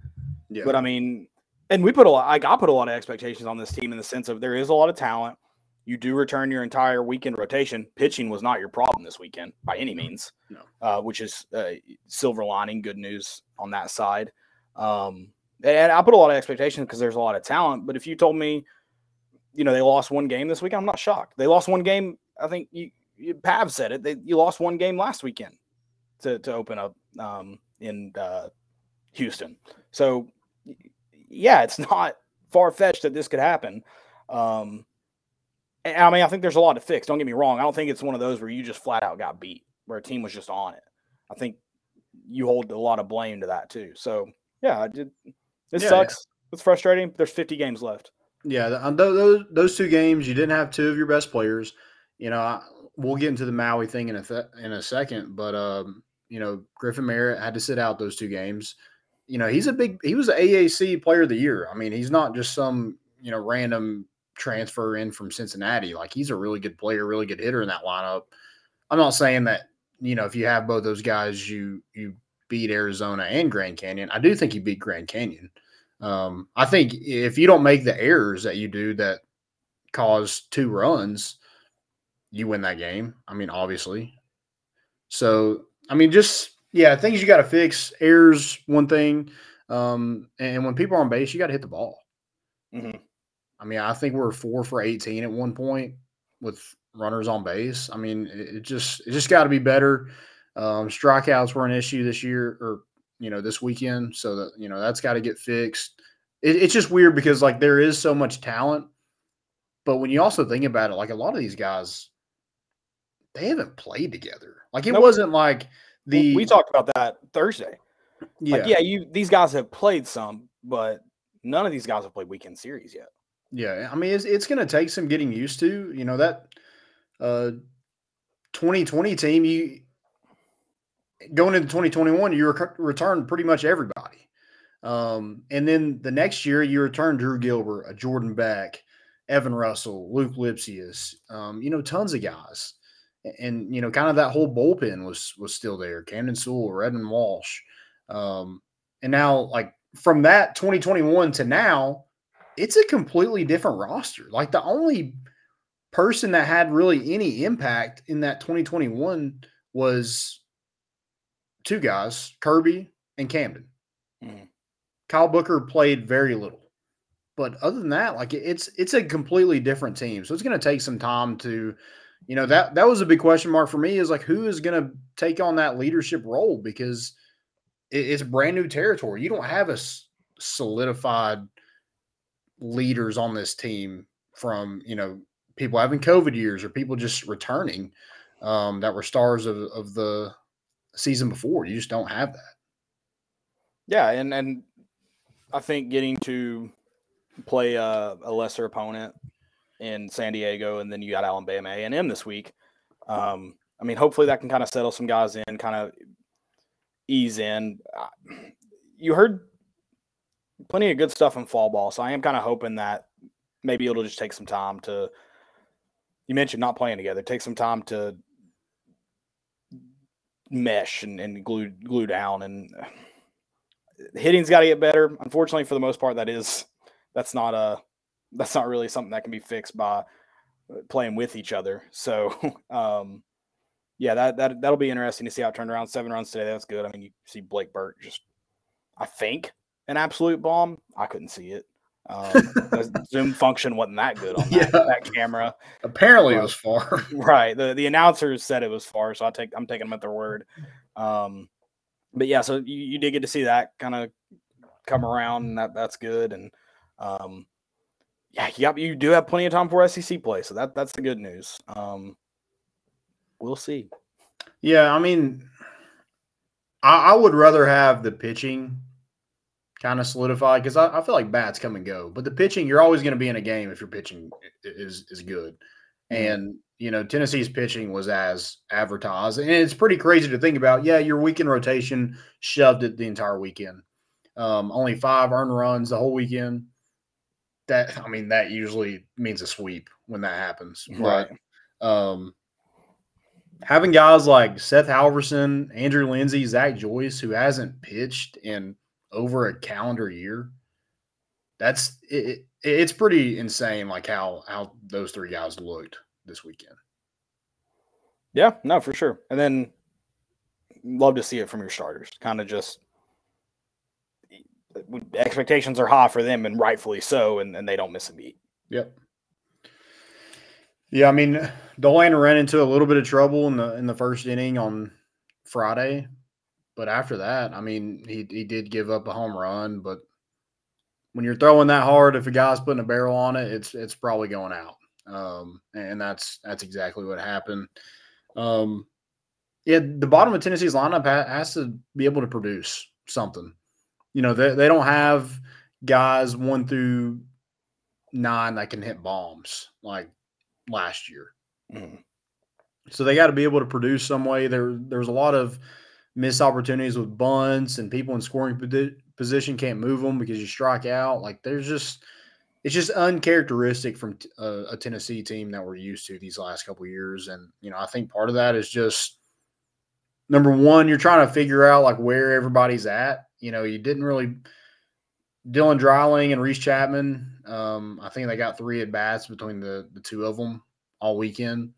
Yeah. But I mean, and we put a lot. Like I put a lot of expectations on this team in the sense of there is a lot of talent. You do return your entire weekend rotation. Pitching was not your problem this weekend by any means, No. uh, which is uh, silver lining, good news on that side. Um, and I put a lot of expectations because there's a lot of talent. But if you told me, you know, they lost one game this weekend, I'm not shocked. They lost one game. I think you, you Pav said it. They, you lost one game last weekend to to open up um, in uh, Houston. So yeah, it's not far fetched that this could happen. Um, I mean, I think there's a lot to fix. Don't get me wrong. I don't think it's one of those where you just flat out got beat, where a team was just on it. I think you hold a lot of blame to that too. So yeah, I did. It Yeah, yeah. sucks. It's frustrating. There's 50 games left. Yeah, on those those two games, you didn't have two of your best players. You know, I, we'll get into the Maui thing in a th- in a second, but um, you know, Griffin Merritt had to sit out those two games. You know, he's a big he was the AAC Player of the Year. I mean, he's not just some you know random transfer in from Cincinnati. Like he's a really good player, really good hitter in that lineup. I'm not saying that you know if you have both those guys, you you beat Arizona and Grand Canyon. I do think you beat Grand Canyon. Um, I think if you don't make the errors that you do that cause two runs, you win that game. I mean, obviously. So, I mean, just yeah, things you got to fix. Errors, one thing. Um, and when people are on base, you got to hit the ball. Mhm. I mean, I think we're four for 18 at one point with runners on base. I mean, it, it just it just got to be better. Um, strikeouts were an issue this year, or you know, this weekend. So that you know that's got to get fixed. It, it's just weird because like there is so much talent, but when you also think about it, like a lot of these guys, they haven't played together. Like it wasn't like the we talked about that Thursday. yeah Like, yeah, you these guys have played some, but none of these guys have played weekend series yet. Yeah, I mean it's it's going to take some getting used to. You know that uh 2020 team you going into 2021 you rec- returned pretty much everybody. Um and then the next year you return Drew Gilbert, a Jordan Beck, Evan Russell, Luke Lipcius, um, you know, tons of guys. A- And you know, kind of that whole bullpen was was still there. Camden Sewell, Redmond Walsh. Um, and now like from that 2021 to now, it's a completely different roster. Like the only person that had really any impact in that 2021 was two guys, Kirby and Camden. Mhm. Kyle Booker played very little. But other than that, like it's it's a completely different team. So it's going to take some time to you know that that was a big question mark for me is like who is going to take on that leadership role because it, it's brand new territory. You don't have a solidified leaders on this team from you know people having COVID years or people just returning um, that were stars of, of the season before. You just don't have that. Yeah, and and I think getting to play a, a lesser opponent in San Diego, and then you got Alabama A and M this week. Um, I mean, hopefully that can kind of settle some guys in, kind of ease in. You heard plenty of good stuff in fall ball, so I am kind of hoping that maybe it'll just take some time to. You mentioned not playing together. Take some time to mesh and, and glue glue down and hitting's got to get better. Unfortunately, for the most part, that is that's not a that's not really something that can be fixed by playing with each other. So, *laughs* um, yeah, that that that'll be interesting to see how it turned around. Seven runs today, that's good. I mean, you see Blake Burke just, I think, an absolute bomb. I couldn't see it. Um, the *laughs* zoom function wasn't that good on that, Yeah. that camera. Apparently, it was far. *laughs* Right. The the announcers said it was far, so I take I'm taking them at their word. Um, but yeah, so you, you did get to see that kind of come around, and that that's good. And um, yeah, you got, you do have plenty of time for SEC play, so that that's the good news. Um, we'll see. Yeah, I mean, I, I would rather have the pitching kind of solidified because I, I feel like bats come and go, but the pitching you're always going to be in a game if your pitching is is good. And you know Tennessee's pitching was as advertised, and it's pretty crazy to think about. Yeah, your weekend rotation shoved it the entire weekend. Um, only five earned runs the whole weekend. That I mean, that usually means a sweep when that happens. Right. But um, having guys like Seth Halvorsen, Andrew Lindsey, Zach Joyce, who hasn't pitched in over a calendar year, that's it, it- it's pretty insane. Like how how those three guys looked this weekend. Yeah, no, for sure. And then love to see it from your starters. Kind of just expectations are high for them, and rightfully so, and, and they don't miss a beat. Yep. Yeah, I mean, Dolan ran into a little bit of trouble in the in the first inning on Friday, but after that, I mean, he he did give up a home run. But when you're throwing that hard, if a guy's putting a barrel on it, it's it's probably going out. Um, and that's that's exactly what happened. Um, yeah, the bottom of Tennessee's lineup ha- has to be able to produce something. You know, they they don't have guys one through nine that can hit bombs like last year. Mhm. So they got to be able to produce some way. There, there's a lot of missed opportunities with bunts and people in scoring position can't move them because you strike out. Like there's just, it's just uncharacteristic from a Tennessee team that we're used to these last couple years. And you know, I think part of that is just number one, you're trying to figure out like where everybody's at. You know, you didn't really Dylan Dreiling and Reese Chapman. Um, I think they got three at bats between the the two of them all weekend.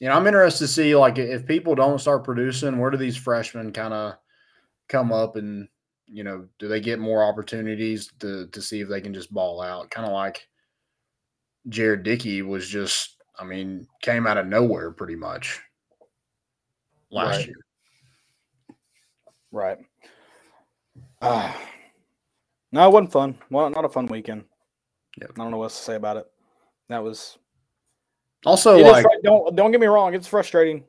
You know, I'm interested to see like if people don't start producing, where do these freshmen kind of come up and you know, do they get more opportunities to to see if they can just ball out? Kind of like Jared Dickey was just, I mean, came out of nowhere pretty much last Right. year. Right. Uh, no, it wasn't fun. Well, not a fun weekend. Yep. I don't know what else to say about it. That was Also, like don't don't get me wrong, it's frustrating.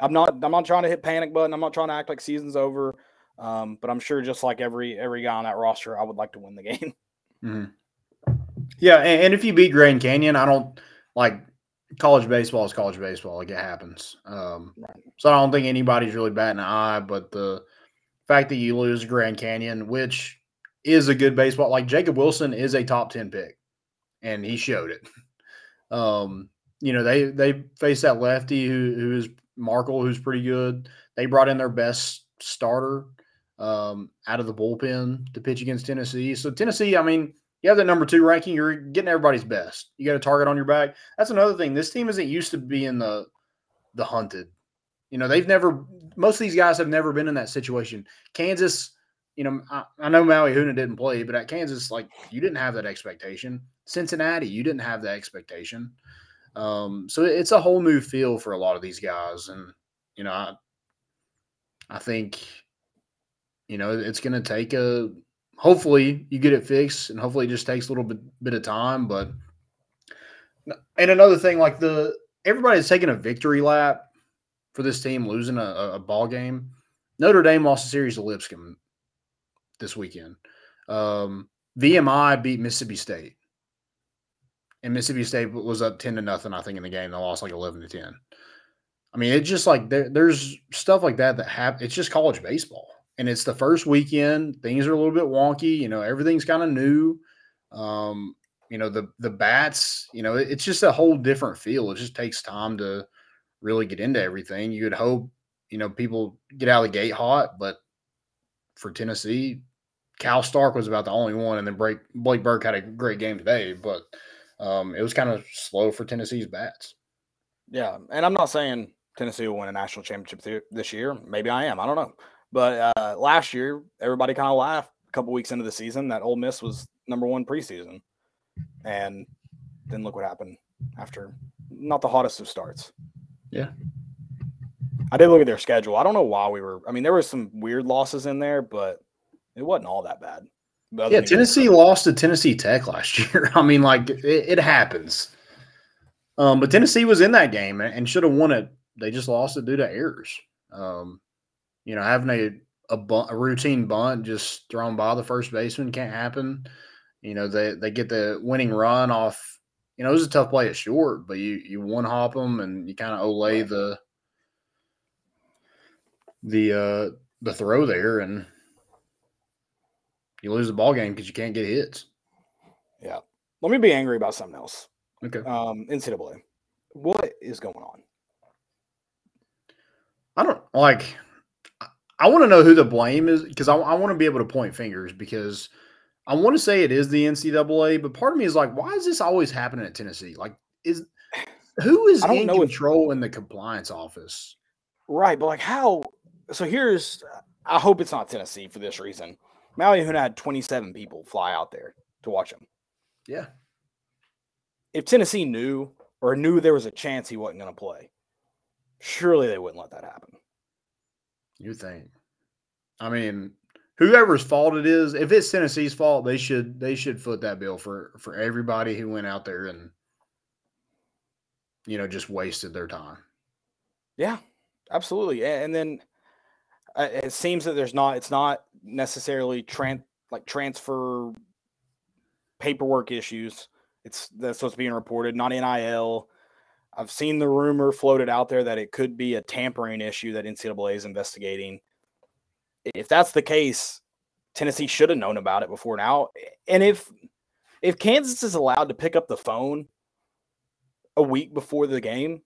I'm not I'm not trying to hit panic button. I'm not trying to act like season's over. Um, but I'm sure just like every every guy on that roster, I would like to win the game. *laughs* Mhm. Yeah, and, and if you beat Grand Canyon, I don't like college baseball is college baseball. Like it happens. Um, Right. So I don't think anybody's really batting an eye. But the fact that you lose Grand Canyon, which is a good baseball, like Jacob Wilson is a top ten pick, and he showed it. *laughs* Um, you know they they faced that lefty who who is Markle, who's pretty good. They brought in their best starter um, out of the bullpen to pitch against Tennessee. So Tennessee, I mean, you have the number two ranking. You're getting everybody's best. You got a target on your back. That's another thing. This team isn't used to being the the hunted. You know, they've never. Most of these guys have never been in that situation. Kansas, you know, I, I know Maui Ahuna didn't play, but at Kansas, like you didn't have that expectation. Cincinnati, you didn't have that expectation. Um, so it's a whole new feel for a lot of these guys, and you know, I, I think, you know, it's going to take a. Hopefully, you get it fixed, and hopefully, it just takes a little bit bit of time. But, and another thing, like the everybody's taking a victory lap for this team losing a, a, ball game. Notre Dame lost a series to Lipscomb this weekend. Um, VMI beat Mississippi State, and Mississippi State was up ten to nothing. I think in the game they lost like eleven to ten. I mean, it's just like there, there's stuff like that that happen. It's just college baseball, and it's the first weekend. Things are a little bit wonky. You know, everything's kind of new. Um, you know, the the bats. You know, it- it's just a whole different feel. It just takes time to really get into everything. You would hope, you know, people get out of the gate hot, but for Tennessee, Cal Stark was about the only one, and then Blake Blake Burke had a great game today, but um, it was kind of slow for Tennessee's bats. Yeah, and I'm not saying Tennessee will win a national championship th- this year. Maybe I am. I don't know. But uh, last year, everybody kind of laughed a couple weeks into the season that Ole Miss was number one preseason, and then look what happened after not the hottest of starts. Yeah. I did look at their schedule. I don't know why we were. I mean, there was some weird losses in there, but it wasn't all that bad. Yeah, Tennessee lost to Tennessee Tech last *laughs* year. I mean, like it, it happens. Um, but Tennessee was in that game and should have won it. They just lost it due to errors. Um, you know, having a a, bunt, a routine bunt just thrown by the first baseman can't happen. You know, they they get the winning run off. You know, it was a tough play at short, but you you one hop them and you kind of olay the the uh the throw there and you lose the ball game because you can't get hits. Yeah. Let me be angry about something else. Okay. Um, NCAA. What is going on? I don't like. I- want to know who the blame is because I, I want to be able to point fingers because I want to say it is the NCAA, but part of me is like, why is this always happening at Tennessee? Like, is *sighs* who is in know if- control in the compliance office? Right, but like how? So here's. I hope it's not Tennessee for this reason. Maui Ahuna had 27 people fly out there to watch him. Yeah, If Tennessee knew or knew there was a chance he wasn't going to play, surely they wouldn't let that happen. you think? I mean, whoever's fault it is, if it's Tennessee's fault, they should they should foot that bill for for everybody who went out there and you know just wasted their time. Yeah, absolutely. And then Uh, it seems that there's not. It's not necessarily tran like transfer paperwork issues. It's that's what's being reported, not NIL. I've seen the rumor floated out there that it could be a tampering issue that NCAA is investigating. If that's the case, Tennessee should have known about it before now. And if if Kansas is allowed to pick up the phone a week before the game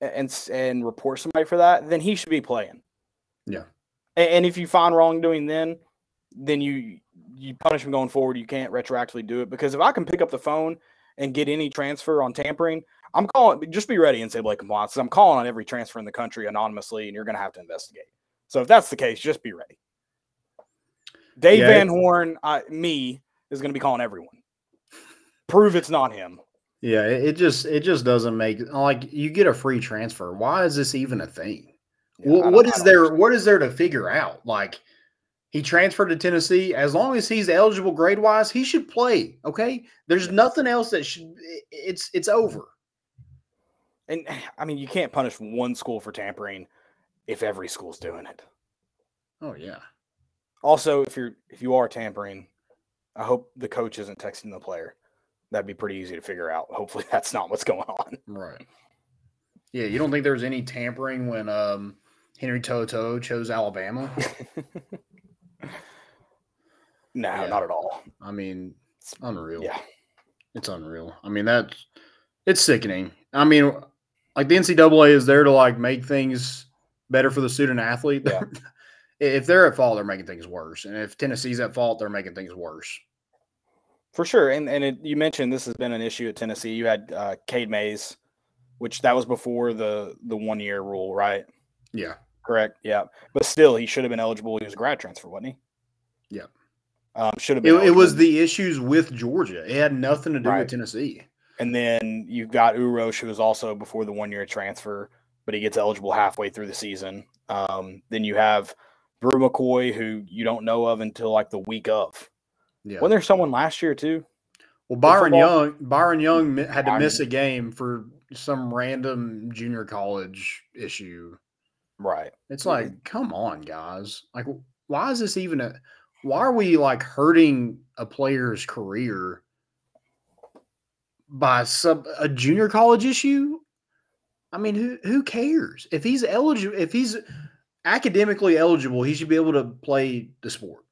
and and report somebody for that, then he should be playing. Yeah. And if you find wrongdoing, then then you you punish them going forward. You can't retroactively do it because if I can pick up the phone and get any transfer on tampering, I'm calling. Just be ready and say Blake compliance. I'm calling on every transfer in the country anonymously, and you're going to have to investigate. So if that's the case, just be ready. Dave Yeah, Van Horn, I, me, is going to be calling everyone. Prove it's not him. Yeah, it just it just doesn't make like you get a free transfer. Why is this even a thing? Yeah, Wha- I don't- what is there? What is there to figure out? Like he transferred to Tennessee. As long as he's eligible grade wise, he should play. Okay, there's nothing else that should. It's it's over. And *sighs* I mean, you can't punish one school for tampering if every school's doing it. Oh yeah, Also, if you're if you are tampering, I hope the coach isn't texting the player. That'd be pretty easy to figure out. Hopefully, *laughs* that's not what's going on. right. Yeah, you don't think there's any tampering when um Henry To'oTo'o chose Alabama? *laughs* No, Yeah. not at all. I mean, it's unreal. Yeah. It's unreal. I mean, that's it's sickening. I mean, like the NCAA is there to like make things better for the student athlete. Yeah. *laughs* if they're at fault, they're making things worse. And if Tennessee's at fault, they're making things worse. For sure. And and it, you mentioned this has been an issue at Tennessee. You had uh, Cade Mays, which that was before the the one year rule, right? Yeah. Correct. Yeah. But still, he should have been eligible. He was a grad transfer, wasn't he? Yeah. Um, should have It, been. it was the issues with Georgia. It had nothing to do Right. with Tennessee. And then you've got Uros, who was also before the one year transfer, but he gets eligible halfway through the season. Um, then you have Bru McCoy, who you don't know of until like the week of. Yeah. Wasn't there someone last year too? Well, Byron Young, Byron Young had to miss a game for some random junior college issue. Right. It's like, come on, guys. Like, why is this even a? Why are we like hurting a player's career by some a junior college issue? I mean, who who cares if he's eligible? If he's academically eligible, he should be able to play the sport.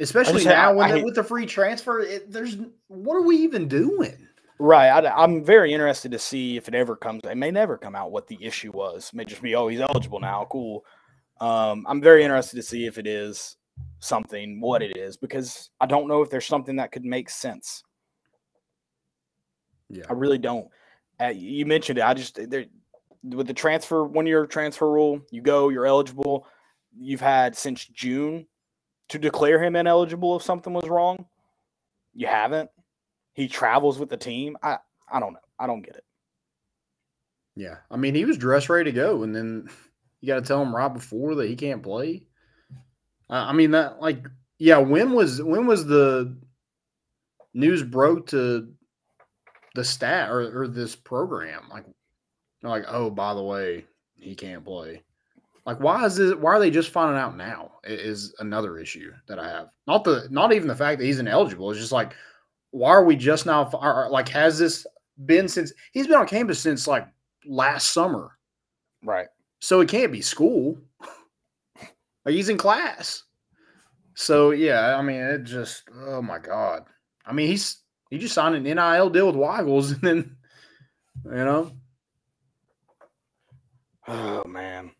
Especially now, when I the- hate- with the free transfer, it, there's what are we even doing? Right. I, am very interested to see if it ever comes. It may never come out what the issue was. It may just be, oh, he's eligible now. Cool. Um, I'm very interested to see if it is something, what it is, because I don't know if there's something that could make sense. Yeah. I really don't. Uh, you mentioned it. I just there with the transfer one year transfer rule. You go, you're eligible. You've had since June to declare him ineligible if something was wrong. You haven't. He travels with the team. I I don't know. I don't get it. Yeah, I mean, he was dressed ready to go, and then *laughs* you got to tell him right before that he can't play. Uh, I mean, that like, yeah. When was when was the news broke to the stat or, or this program? Like, like, oh, by the way, he can't play. Like, why is this? Why are they just finding out now? Is another issue that I have. Not the not even the fact that he's ineligible. It's just like, why are we just now? or, like, has this been since he's been on campus since like last summer? Right. So it can't be school. *laughs* like he's in class. So yeah, I mean it just oh my god. I mean he's he just signed an NIL deal with Weigels *laughs* and then you know Oh man.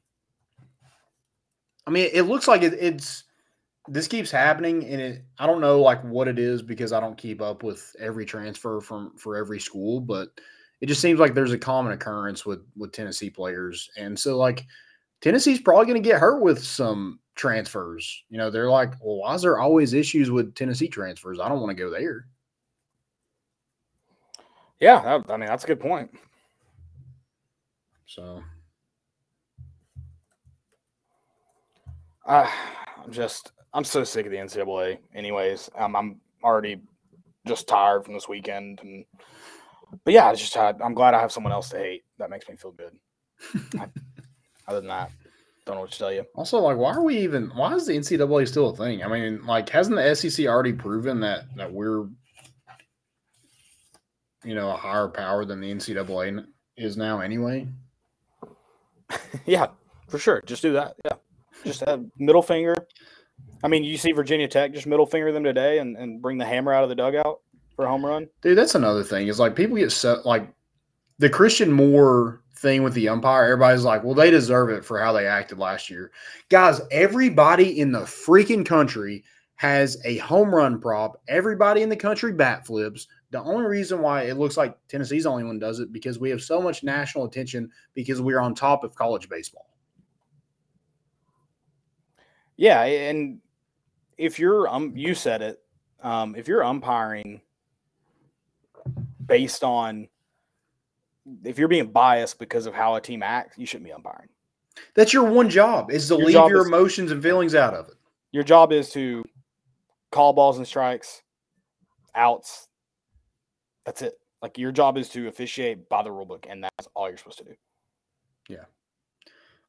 I mean it looks like it, it's this keeps happening and it I don't know like what it is because I don't keep up with every transfer from for every school, but it just seems like there's a common occurrence with with Tennessee players. And so like Tennessee's probably going to get hurt with some transfers. You know, they're like, well, why is there always issues with Tennessee transfers? I don't want to go there. Yeah, I mean that's a good point. So Uh, I'm just I'm so sick of the NCAA. Anyways, um, I'm already just tired from this weekend, and but yeah, it's just I, I'm glad I have someone else to hate. That makes me feel good. *laughs* I- other than that, don't know what to tell you. also, like, why are we even? Why is the NCAA still a thing? I mean, like, hasn't the SEC already proven that that we're, you know, a higher power than the NCAA is now anyway? *laughs* yeah, for sure. Just do that. Yeah, just a middle finger. I mean, you see Virginia Tech just middle finger them today and, and bring the hammer out of the dugout for a home run. Dude, that's another thing. Is like people get so like the Christian Moore thing with the umpire, everybody's like, well, they deserve it for how they acted last year. Guys, everybody in the freaking country has a home run prop. Everybody in the country bat flips. The only reason why it looks like Tennessee's the only one does it because we have so much national attention because we're on top of college baseball. Yeah, and if you're um you said it, um, if you're umpiring based on if you're being biased because of how a team acts, you shouldn't be umpiring. That's your one job is to Your leave your is- emotions and feelings out of it. Your job is to call balls and strikes, outs. That's it. Like your job is to officiate by the rule book, and that's all you're supposed to do.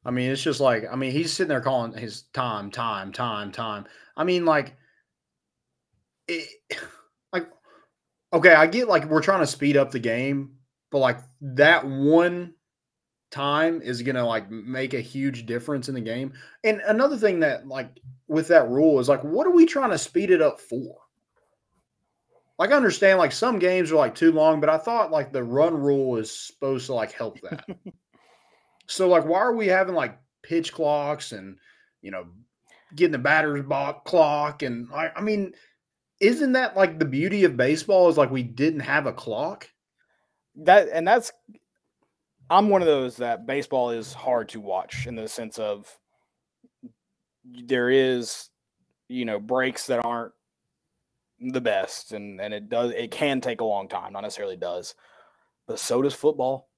I mean, it's just like I mean, he's sitting there calling his time, time, time, time. I mean, like, it, *sighs* like, okay, I get like we're trying to speed up the game, but like that one time is gonna like make a huge difference in the game. And another thing that like with that rule is like, what are we trying to speed it up for? Like, I understand like some games are like too long, but I thought like the run rule is supposed to like help that. *laughs* So like, why are we having like pitch clocks and you know getting the batter's box clock and I, I mean, isn't that like the beauty of baseball? Is like we didn't have a clock. That and that's I'm one of those that baseball is hard to watch in the sense of there is you know breaks that aren't the best and and it does it can take a long time not necessarily does but so does football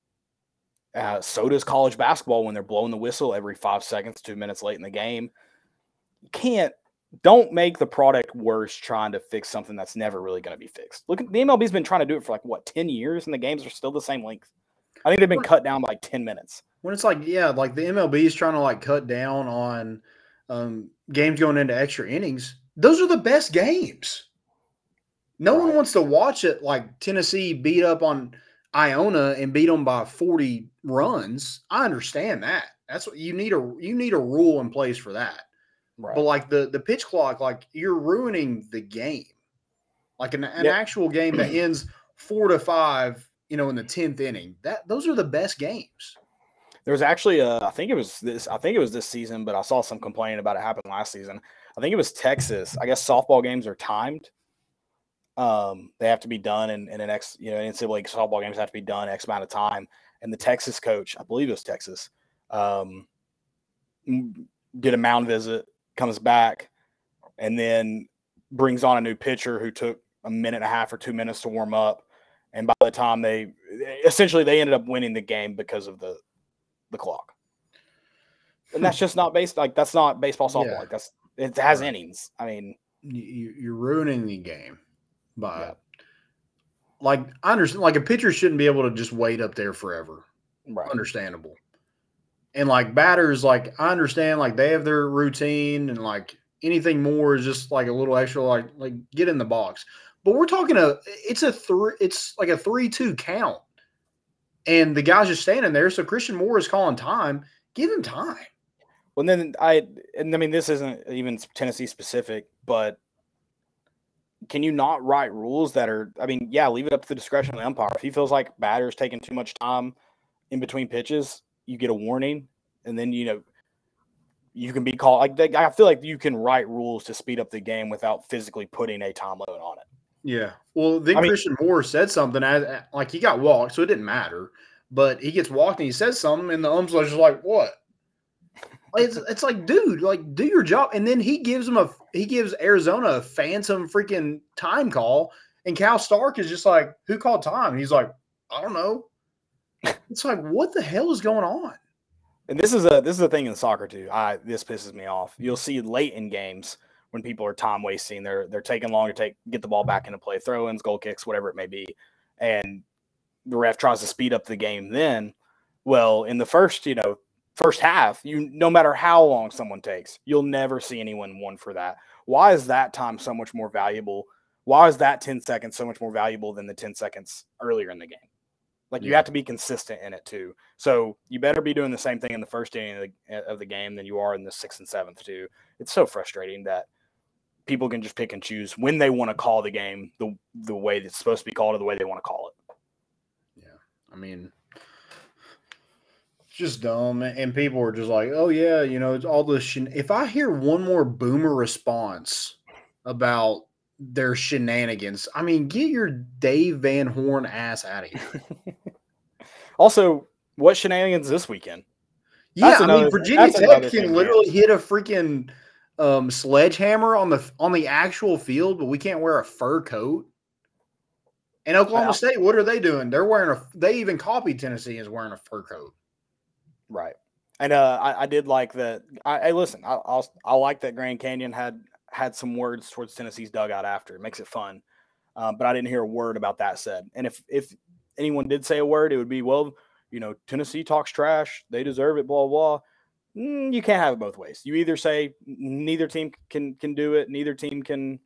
uh, so does college basketball when they're blowing the whistle every five seconds two minutes late in the game. You can't don't make the product worse trying to fix something that's never really going to be fixed. Look the mlb's been trying to do it for like what 10 years and the games are still the same length? I think they've been cut down by like 10 minutes. When it's like, yeah, like the MLB is trying to like cut down on um, games going into extra innings. Those are the best games. No one wants to watch it like Tennessee beat up on Iona and beat them by 40 runs. I understand that. That's what you need a you need a rule in place for that. right But like the the pitch clock, like you're ruining the game. Like an, an Yep. actual game that *clears throat* ends four to five, you know, in the tenth inning. That those are the best games. There was actually a, I think it was this, I think it was this season, but I saw some complaining about it happened last season. I think it was Texas. I guess softball games are timed. Um, they have to be done in, in an X, you know, NCAA softball games have to be done X amount of time. And the Texas coach, I believe it was Texas, um, did a mound visit, comes back, and then brings on a new pitcher who took a minute and a half or two minutes to warm up. And by the time they essentially they ended up winning the game because of the the clock. And that's just not based like that's not baseball softball. Yeah. Like that's it has innings. I mean, you, you- you're ruining the game by Yeah. like I understand like a pitcher shouldn't be able to just wait up there forever. right. Understandable. And like batters, like I understand like they have their routine and like anything more is just like a little extra like like get in the box. But we're talking a it's a three it's like a three two count. And the guy's just standing there. So Christian Moore is calling time. Give him time. Well, then I and I mean this isn't even Tennessee specific, but can you not write rules that are? I mean, yeah, leave it up to the discretion of the umpire. If he feels like batter's taking too much time in between pitches, you get a warning, and then you know you can be called. Like they, I feel like you can write rules to speed up the game without physically putting a time limit on it. Yeah. Well, then I mean- Christian Moore said something as, like he got walked, so it didn't matter. But he gets walked and he says something, and the ump's just like, "What?" It's, it's like, dude, like do your job. And then he gives him a he gives Arizona a phantom freaking time call, and Cal Stark is just like, "Who called time?" And he's like, "I don't know." *laughs* It's like, what the hell is going on? And this is a this is a thing in soccer too. I this pisses me off. You'll see late in games when people are time wasting. They're they're taking long to take get the ball back into play, throw ins, goal kicks, whatever it may be, and the ref tries to speed up the game. Then, well, in the first you know first half, you no matter how long someone takes, you'll never see anyone won for that. Why is that time so much more valuable? Why is that ten seconds so much more valuable than the ten seconds earlier in the game? Like you Yeah. have to be consistent in it too. So you better be doing the same thing in the first inning of the, eh, of the game than you are in the sixth and seventh too. It's so frustrating that people can just pick and choose when they want to call the game the the way that's supposed to be called or the way they want to call it. Yeah, I mean, just dumb, and people are just like, "Oh yeah, you know, it's all this." Shen-. If I hear one more boomer response about their shenanigans, I mean, get your Dave Van Horn ass out of here. *laughs* Also, what shenanigans this weekend? Yeah, That's I another mean, Virginia Tech can literally hit a freaking um, sledgehammer on the on the actual field, but we can't wear a fur coat. And Oklahoma Wow. State, what are they doing? They're wearing a. They even copied Tennessee as wearing a fur coat. Right. And uh, I, I did like that. I, I listen. I, I'll I like that Grand Canyon had had some words towards Tennessee's dugout after. It makes it fun. Um, but I didn't hear a word about that said. And if if anyone did say a word, it would be well, you know, Tennessee talks trash. They deserve it. Blah blah. Mm, you can't have it both ways. You either say neither team can can do it. Neither team can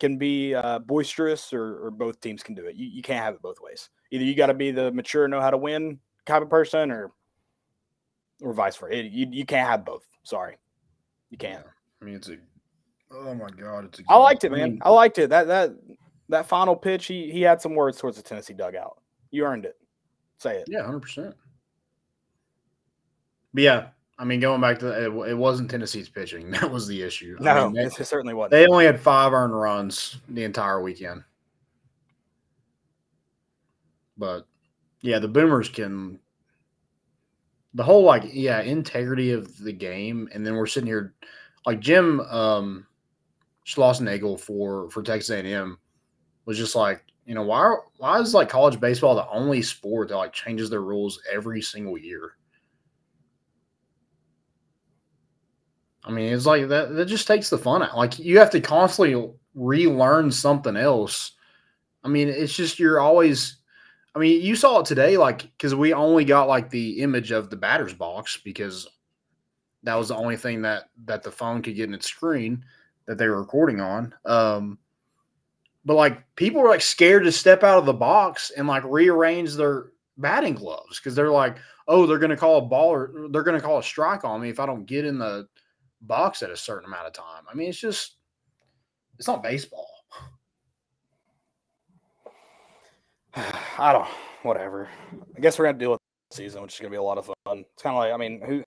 can be uh, boisterous, or, or both teams can do it. You, you can't have it both ways. Either you got to be the mature, know how to win type of person, or or vice versa. It- you, you can't have both. Sorry, you can't. I mean, it's a. Oh my god, it's. A I liked it, man. mean, I liked it. That that that final pitch, he he had some words towards the Tennessee dugout. You earned it. Say it. Yeah, hundred percent. But yeah, I mean, going back to it, it wasn't Tennessee's pitching *laughs* that was the issue. I No, mean, they- it certainly wasn't. They only had five earned runs the entire weekend. But yeah, the Boomers can the whole like yeah integrity of the game, and then we're sitting here like Jim um, Schlossnagle for for Texas A and M was just like you know why why is like college baseball the only sport that like changes their rules every single year? I mean, it's like that. That just takes the fun out. Like you have to constantly relearn something else. I mean, it's just you're always. I mean, you saw it today, like because we only got like the image of the batter's box because that was the only thing that that the phone could get in its screen that they were recording on. Um, but like people were like scared to step out of the box and like rearrange their batting gloves because they're like, oh, they're gonna call a ball or they're gonna call a strike on me if I don't get in the box at a certain amount of time. I mean, it's just it's not baseball. *sighs* I don't. Whatever. I guess we're gonna deal with the season, which is gonna be a lot of fun. It's kind of like I mean, who?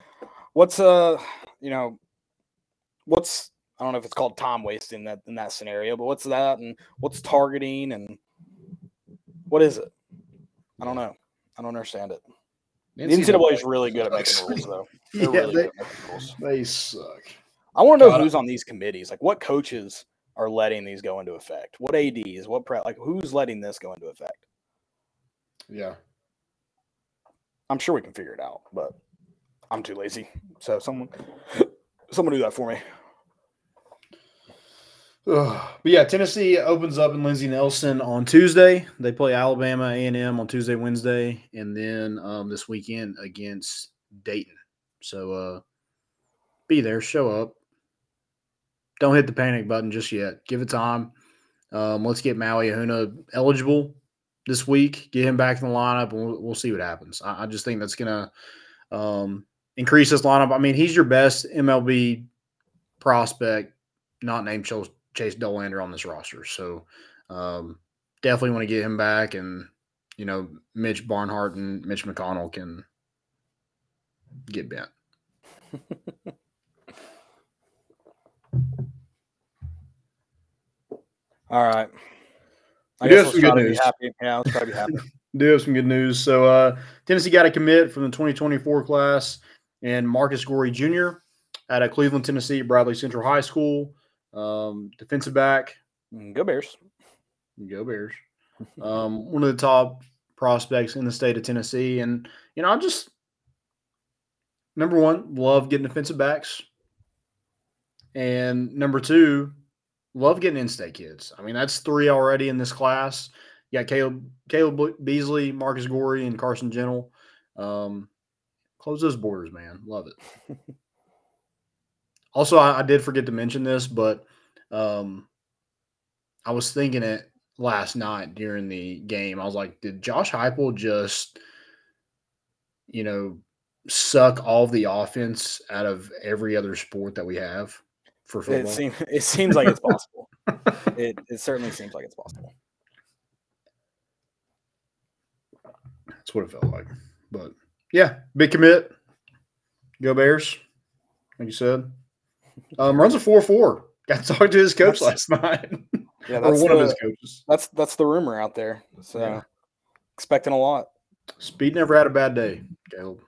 What's uh, you know, what's I don't know if it's called time wasting that in that scenario, but what's that and what's targeting and what is it? I don't know. I don't understand it. The NCAA is really good at making rules, *laughs* though. They're Yeah, really they- good at making rules. They suck. I want to know God, I- who's on these committees. Like, what coaches are letting these go into effect? What ads? What pre? Like, who's letting this go into effect? Yeah. I'm sure we can figure it out, but I'm too lazy. So someone, someone do that for me. Ugh. *sighs* But yeah, Tennessee opens up in Lindsey Nelson on Tuesday. They play Alabama A and M on Tuesday, Wednesday, and then um, this weekend against Dayton. So uh, be there, show up. Don't hit the panic button just yet. Give it time. Um, let's get Maui Ahuna eligible this week. Get him back in the lineup, and we'll, we'll see what happens. I, I just think that's gonna um, increase this lineup. I mean, he's your best MLB prospect, not named Chase, Chase Dolander on this roster. So um, definitely want to get him back, and you know, Mitch Barnhart and Mitch McConnell can get bent. *laughs* All right. I do guess have some good news. happy. Yeah, let's try to be happy. *laughs* do have some good news. So uh, Tennessee got a commit from the 2024 class, and Marcus Goree Jr. out of Cleveland, Tennessee, Bradley Central High School, um, defensive back. Mm, Go Bears. Go Bears. Um, one of the top prospects in the state of Tennessee, and you know, I just number one love getting defensive backs, and number two love getting in-state kids. I mean, that's three already in this class. You got Caleb, Caleb Beasley, Marcus Goree, and Carson Gentle. Um, close those borders, man. Love it. *laughs* also, I, I did forget to mention this, but um, I was thinking it last night during the game. I was like, did Josh Heupel just, you know, suck all the offense out of every other sport that we have for It football? seems it seems like it's possible. *laughs* it it certainly seems like it's possible. That's what it felt like. But Yeah, big commit. Go Bears, like you said. *laughs* Um, runs a four four. Got to talk to his coach That's- last *laughs* night, Yeah, or that's one of the, his coaches. that's that's the rumor out there. So Yeah. expecting a lot. Speed never had a bad day, Caleb.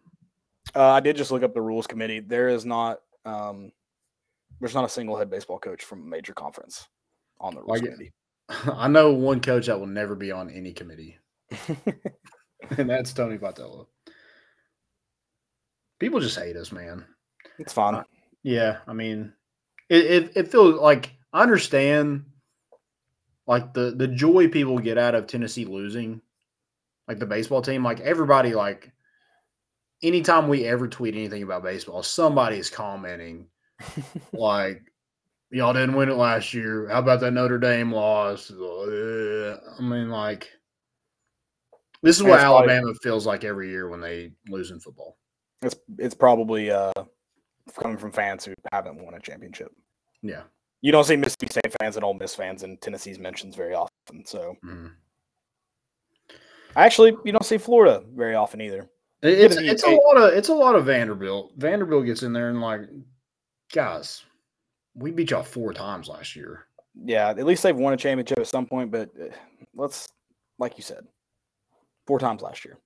Uh, I did just look up the rules committee. There is not um, there's not a single head baseball coach from a major conference on the Like committee. *laughs* I know one coach that will never be on any committee, *laughs* and that's Tony Vitello. People just hate us, man. It's fine. Uh, Yeah, I mean, it, it it feels like I understand like the the joy people get out of Tennessee losing, like the baseball team. Like everybody, like anytime we ever tweet anything about baseball, somebody is commenting like, "Y'all didn't win it last year. How about that Notre Dame loss?" Uh, I mean, like. This is what it's probably- Alabama feels like every year when they lose in football. It's it's probably uh, coming from fans who haven't won a championship. Yeah. You don't see Mississippi State fans and Ole Miss fans in Tennessee's mentions very often. So Mhm. actually, you don't see Florida very often either. It's it's a lot of it's a lot of Vanderbilt. Vanderbilt gets in there and like, guys, we beat y'all four times last year. Yeah, at least they've won a championship at some point, but eh, let's, like you said, four times last year.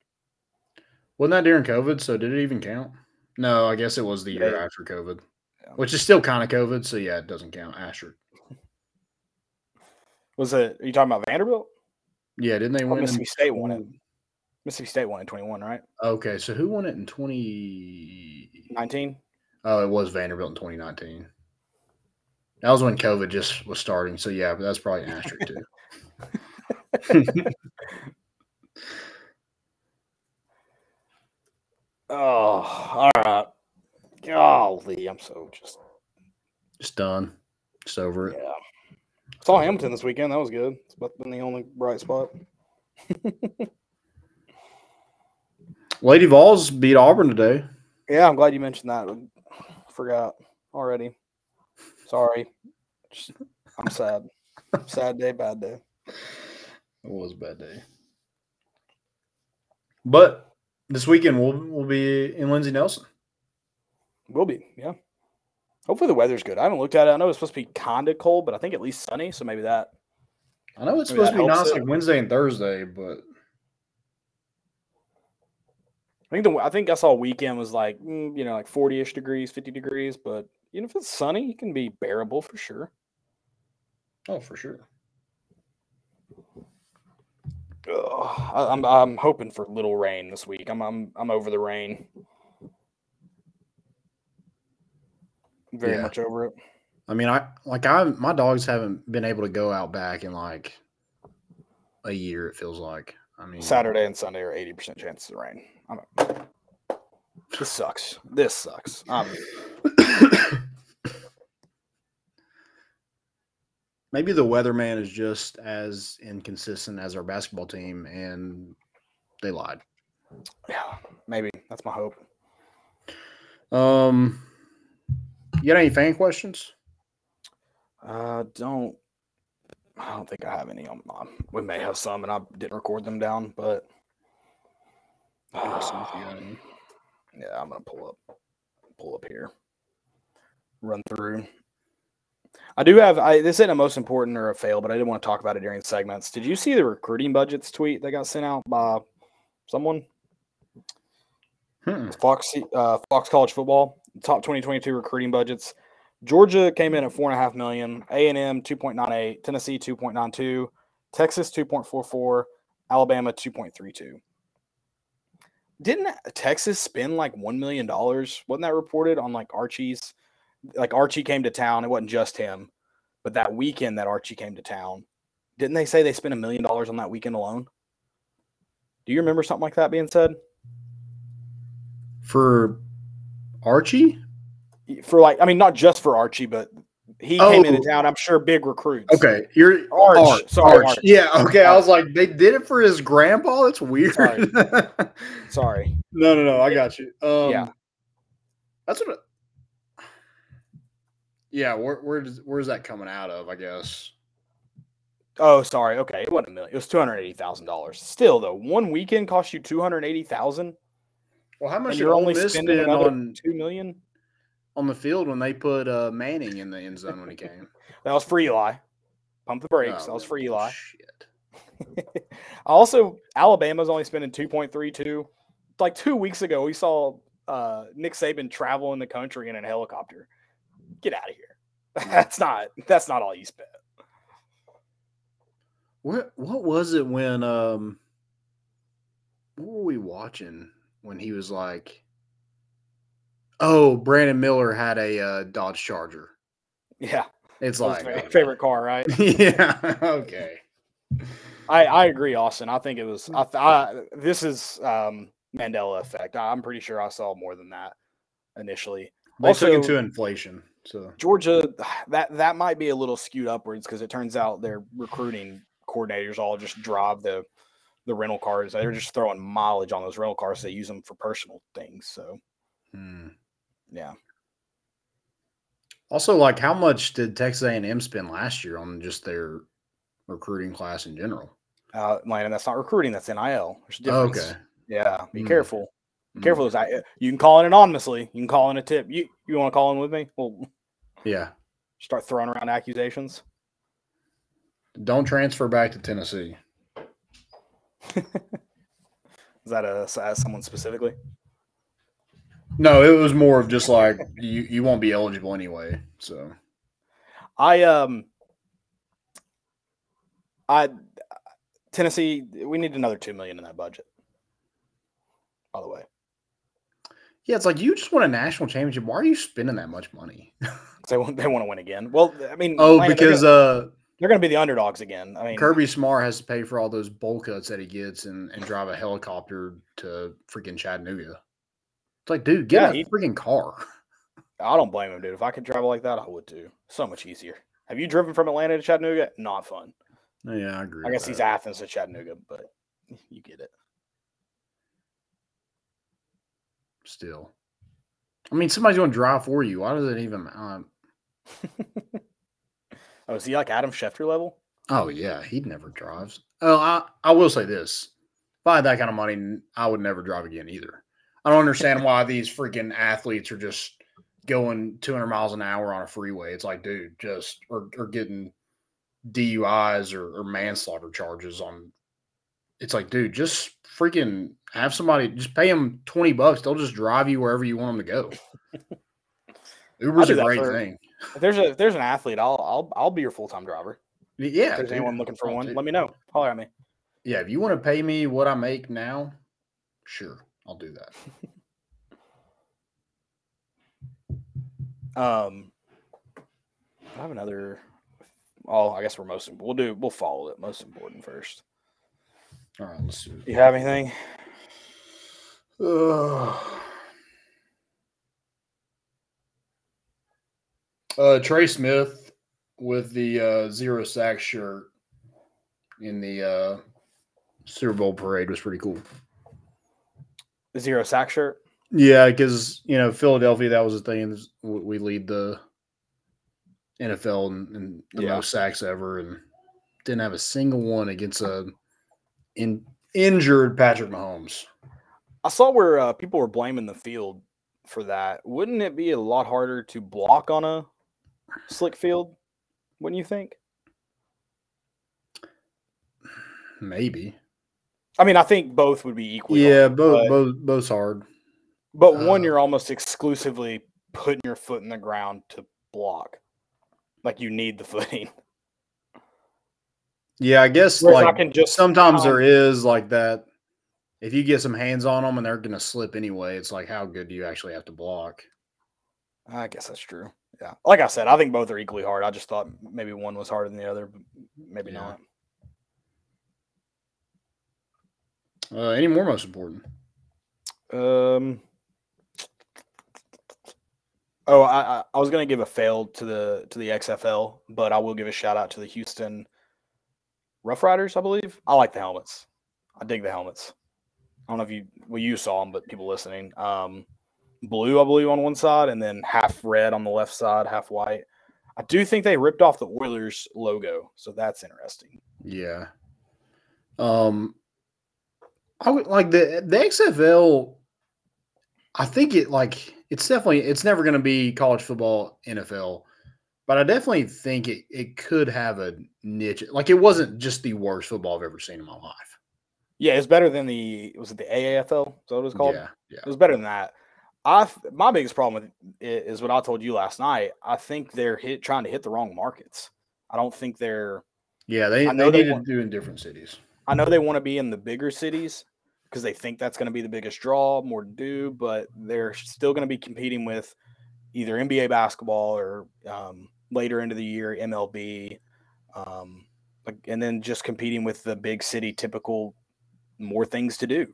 Wasn't that during COVID? So did it even count? No, I guess it was the year yeah. after COVID, yeah. which is still kind of COVID. So yeah, it doesn't count. Asher. *laughs* Was it? Are you talking about Vanderbilt? Yeah, didn't they oh, win? Mississippi in- State won it. Mississippi State won in 21, right? Okay, so who won it in 2019? Oh, it was Vanderbilt in twenty nineteen. That was when COVID just was starting. So yeah, but that's probably an asterisk too. *laughs* *laughs* Oh, all right. Golly, I'm so just Just done. Just over it. yeah. Saw Hamilton this weekend. That was good. It's about been the only bright spot. *laughs* Lady Vols beat Auburn today. Yeah, I'm glad you mentioned that. Forgot already. Sorry. Just- I'm sad. sad day, bad day. It was a bad day. But this weekend we'll we'll be in Lindsey Nelson. Will be, yeah. Hopefully the weather's good. I haven't looked at it. I know it's supposed to be kind of cold, but I think at least sunny. So maybe that. I know it's Maybe supposed to be nice like Wednesday and Thursday, but I think the I think I saw weekend was like mm, you know like 40ish degrees, 50 degrees, but you know if it's sunny, it can be bearable for sure. oh for sure. Ugh, I, I'm I'm hoping for little rain this week. I'm I'm I'm over the rain. Very Yeah. much over it. I mean, I like I my dogs haven't been able to go out back in like a year. It feels like. I mean, Saturday and Sunday are 80% chances of rain. I'm this sucks. This sucks. Um, maybe the weatherman is just as inconsistent as our basketball team, and they lied. yeah, maybe that's my hope. Um, you got any fan questions? Uh, don't. I don't think I have any. On, we may have some, and I didn't record them down, but Let's see if you got any. yeah, I'm gonna pull up, pull up here, run through. I do have. I this isn't a most important or a fail, but I did want to talk about it during segments. Did you see the recruiting budgets tweet that got sent out by someone? Hmm. Fox uh, Fox College Football top 2022 recruiting budgets. Georgia came in at four and a half million. A and M 2.98. Tennessee 2.92. Texas 2.44. Alabama 2.32. Didn't Texas spend like one million dollars? Wasn't that reported on like Archie's? Like Archie came to town. It wasn't just him, but that weekend that Archie came to town, didn't they say they spent a million dollars on that weekend alone? Do you remember something like that being said? For Archie? for like I mean not just for Archie, but he came into Oh. town. I'm sure big recruits. Okay, you're Arch, Arch. sorry, Arch. Arch. Yeah, okay. I was like, they did it for his grandpa. That's weird. Sorry. *laughs* no, Sorry. no, no. I got you. Um, Yeah. that's what. I- yeah, where where does where's that coming out of? I guess. Oh, sorry. Okay, it wasn't a million. It was two hundred eighty thousand dollars. Still though, one weekend cost you two hundred eighty thousand. Well, how much and you're only spending on two million. On the field when they put uh, Manning in the end zone when he came? *laughs* That was for Eli. Pump the brakes. Oh, that was for Eli. Shit. *laughs* also, Alabama's only spending two point three two. Like two weeks ago, we saw uh, Nick Saban travel in the country in a helicopter. Get out of here. *laughs* that's not. That's not all you spent. What what was it when um what were we watching when he was like Oh, Brandon Miller had a uh, Dodge Charger. Yeah, It's like my favorite car, right? *laughs* yeah, okay. I, I agree, Austin. I think it was. I, th- I, this is um, Mandela effect. I'm pretty sure I saw more than that initially. They took Also- to inflation. So Georgia, that that might be a little skewed upwards because it turns out their recruiting coordinators all just drive the the rental cars. They're just throwing mileage on those rental cars. They use them for personal things. So hmm. Yeah, also like how much did Texas A&M spend last year on just their recruiting class in general? uh, man, that's not recruiting. That's NIL. There's a difference. Okay. Yeah, be Mm. careful. Be Mm. careful. I- You can call in anonymously. You can call in a tip. You you want to call in with me? We'll Yeah. start throwing around accusations. Don't transfer back to Tennessee. *laughs* Is that a is that someone specifically? No, it was more of just like you, you won't be eligible anyway. So I um I Tennessee we need another 2 million in that budget. By the way. yeah, it's like you just won a national championship. Why are you spending that much money? *laughs* They want they want to win again. Well, I mean Oh, Atlanta, because they're, uh gonna, they're going to be the underdogs again. I mean Kirby Smart has to pay for all those bowl cuts that he gets and, and drive a helicopter to freaking Chattanooga. It's like, dude, get Yeah, a he- freaking car. I don't blame him, dude. If I could travel like that, I would too. So much easier. Have you driven from Atlanta to Chattanooga? Not fun. Yeah, I agree. I guess he's. Athens to Chattanooga, but *laughs* you get it. still. I mean, somebody's going to drive for you. Why does it even? Um, *laughs* Oh, is he like Adam Schefter level? oh yeah, he never drives. Oh, I I will say this: if I had that kind of money, I would never drive again either. I don't understand why these freaking athletes are just going 200 miles an hour on a freeway. It's like, dude, just or, or getting DUIs or, or manslaughter charges on. It's like, dude, just freaking have somebody just pay them 20 bucks. They'll just drive you wherever you want them to go. *laughs* Uber's a great for- thing. If there's a if there's an athlete, I'll I'll I'll be your full time driver. Yeah. If there's dude, anyone looking for one, let me know. Holler at me. Yeah, if you want to pay me what I make now, sure, I'll do that. Um, I have another. Oh, I guess we're most. We'll do. We'll follow it. Most important first. All right, let's do You have anything? it. *sighs* Uh, Trey Smith with the uh, zero sack shirt in the uh, Super Bowl parade was pretty cool. Zero sack shirt. Yeah, because you know Philadelphia, that was the thing. We we lead the NFL and, in the Yeah. most sacks ever, and didn't have a single one against a in, injured Patrick Mahomes. I saw where uh, people were blaming the field for that. Wouldn't it be a lot harder to block on a slick field? Wouldn't you think? Maybe. I mean, I think both would be equally. Yeah, hard, both but, both both hard. but one, uh, you're almost exclusively putting your foot in the ground to block. Like you need the *laughs* footing. Yeah, I guess Whereas I can just sometimes time- there is like that. If you get some hands on them and they're gonna slip anyway, it's like how good do you actually have to block? I guess that's true. Yeah. Like I said, I think both are equally hard. I just thought maybe one was harder than the other, but maybe Yeah. not. Uh, any more most important? Um. Oh, I, I I was gonna give a fail to the to the XFL, but I will give a shout out to the Houston Rough Riders. I believe I like the helmets. I dig the helmets. I don't know if you well you saw them, but people listening, um, blue I believe on one side, and then half red on the left side, half white. I do think they ripped off the Oilers logo, so that's interesting. Yeah. Um, I would like the the XFL. I think it like it's definitely it's never going to be college football NFL, but I definitely think it it could have a niche. Like it wasn't just the worst football I've ever seen in my life. Yeah, it's better than the was it the AAFL? So it was called? Yeah, yeah. It was better than that. I my biggest problem with it is what I told you last night. I think they're hit trying to hit the wrong markets. I don't think they're. Yeah, they I they know they need want- to do in different cities. I know they want to be in the bigger cities because they think that's going to be the biggest draw, more to do, but they're still going to be competing with either NBA basketball or um, later into the year MLB, um, and then just competing with the big city typical more things to do.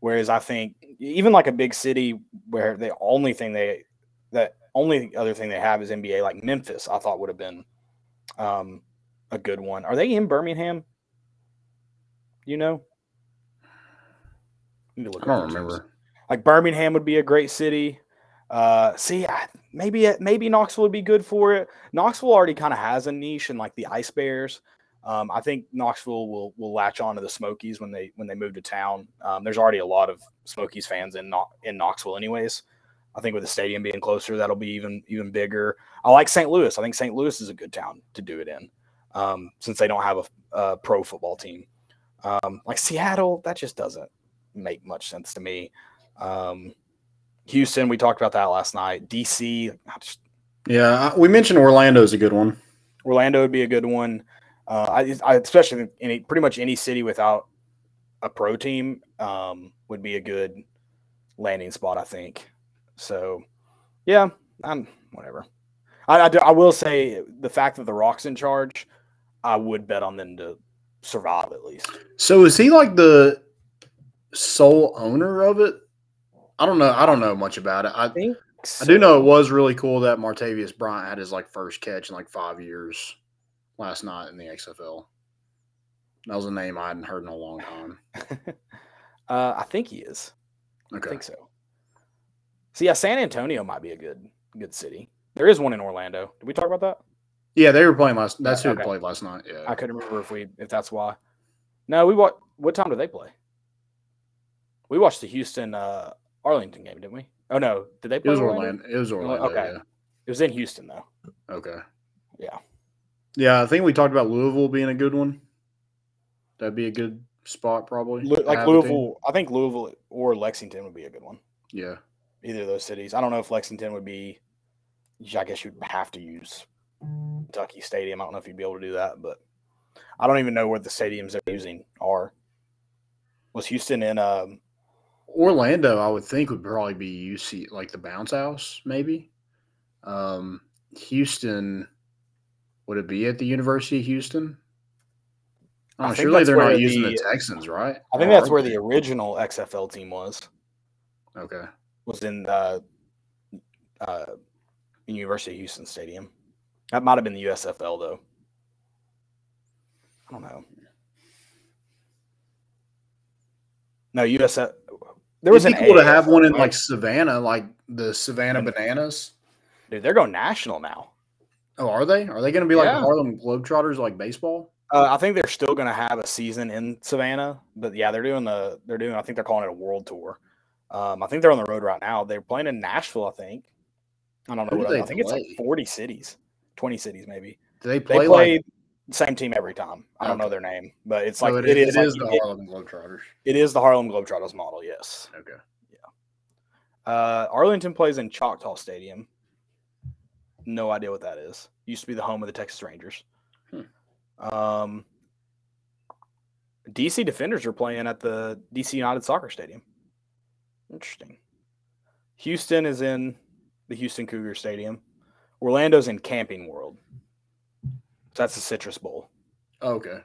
Whereas I think even like a big city where the only thing they that only other thing they have is NBA, like Memphis, I thought would have been um, a good one. Are they in Birmingham? You know, Need to look I don't their teams. remember. Like Birmingham would be a great city. Uh, see, I, maybe it- maybe Knoxville would be good for it. Knoxville already kind of has a niche in like the Ice Bears. Um, I think Knoxville will will latch on to the Smokies when they when they move to town. Um, there's already a lot of Smokies fans in in Knoxville, anyways. I think with the stadium being closer, that'll be even even bigger. I like St. Louis. I think St. Louis is a good town to do it in, um, since they don't have a, a pro football team. Um, like Seattle, that just doesn't make much sense to me. Um, Houston, we talked about that last night. DC, I just, Yeah, we mentioned Orlando's a good one. Orlando would be a good one. Uh, I, I especially in any, pretty much any city without a pro team um, would be a good landing spot, I think. So, yeah, I'm whatever. I, I, do- I will say the fact that the Rock's in charge, I would bet on them to survive at least. So is he like the sole owner of it? I don't know. I don't know much about it. I think I do know it was really cool that Martavis Bryant had his like first catch in like five years last night in the XFL. That was a name I hadn't heard in a long time. *laughs* uh, I think he is. I think so. So yeah, San Antonio might be a good good city. There is one in Orlando. Did we talk about that? Yeah, they were playing last. That's Yeah, who okay. played last night. Yeah. I couldn't remember if we if that's why. No, we what what time did they play? We watched the Houston uh Arlington game, didn't we? Oh no, did they It play was Orlando? Orlando. It was Orlando. okay. It was in Houston though. Okay. Yeah. Yeah, I think we talked about Louisville being a good one. That'd be a good spot, probably. Like have a team. Louisville, I think Louisville or Lexington would be a good one. Yeah. Either of those cities. I don't know if Lexington would be. I guess you'd have to use Kentucky Stadium. I don't know if you'd be able to do that, but I don't even know where the stadiums they're using are. Was Houston in? Um, Orlando, I would think would probably be UC like the bounce house, maybe. Um, Houston, would it be at the University of Houston? Oh, surely they're not using the the- Texans, right? I think Or that's where they? the original XFL team was. Okay. Was in the uh, University of Houston Stadium. That might have been the USFL though. I don't know. No, USF. There was It'd an cool to have one in like Savannah, like the Savannah Mm. Bananas. Dude, they're going national now. Oh, are they? Are they going to be like Yeah. the Harlem Globetrotters, like baseball? Uh, I think they're still going to have a season in Savannah, but yeah, they're doing the they're doing. I think they're calling it a world tour. Um, I think they're on the road right now. They're playing in Nashville. I think. I don't know Who what. do I, think it's like forty cities, twenty cities maybe. Do they They play, play like? same team every time. I don't know their name, but it's So like it, it is, is. it like- the Harlem Globetrotters. it is the Harlem Globetrotters model. Yes. Okay. Yeah. Uh, Arlington plays in Choctaw Stadium. No idea what that is. Used to be the home of the Texas Rangers. Hmm. Um, DC Defenders are playing at the DC United Soccer Stadium. Interesting. Houston is in the Houston Cougar Stadium. Orlando's in Camping World. So that's the Citrus Bowl. Okay.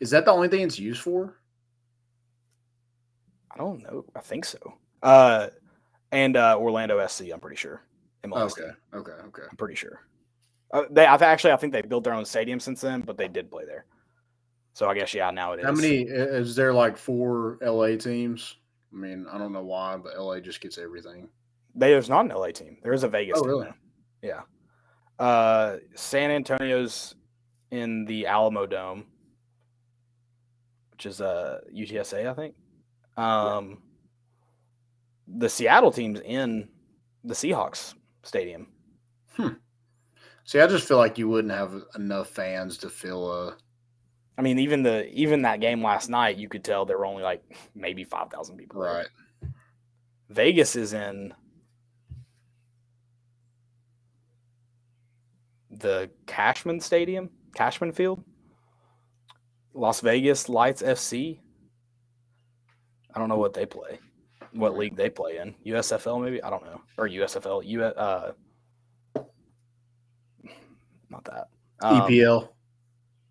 Is that the only thing it's used for? I don't know. I think so. Uh, and uh, Orlando SC. I'm pretty sure. MLS team. Okay. Okay. Okay. I'm pretty sure. Uh, they, I've actually, I think they built their own stadium since then, but they did play there. So I guess yeah, now it is. How many is there like four LA teams? I mean, I don't know why, but LA just gets everything. There's not an LA team. There is a Vegas Oh, team. really? though. Yeah. Uh, San Antonio's in the Alamo Dome, which is uh UTSA, I think. Um, the Seattle team's in the Seahawks stadium. See, I just feel like you wouldn't have enough fans to fill a. I mean, even the even that game last night, you could tell there were only like maybe five thousand people. there. Right. Vegas is in the Cashman Stadium, Cashman Field. Las Vegas Lights FC. I don't know what they play, what league they play in. USFL maybe I don't know or USFL. U uh, not that. Um, EPL.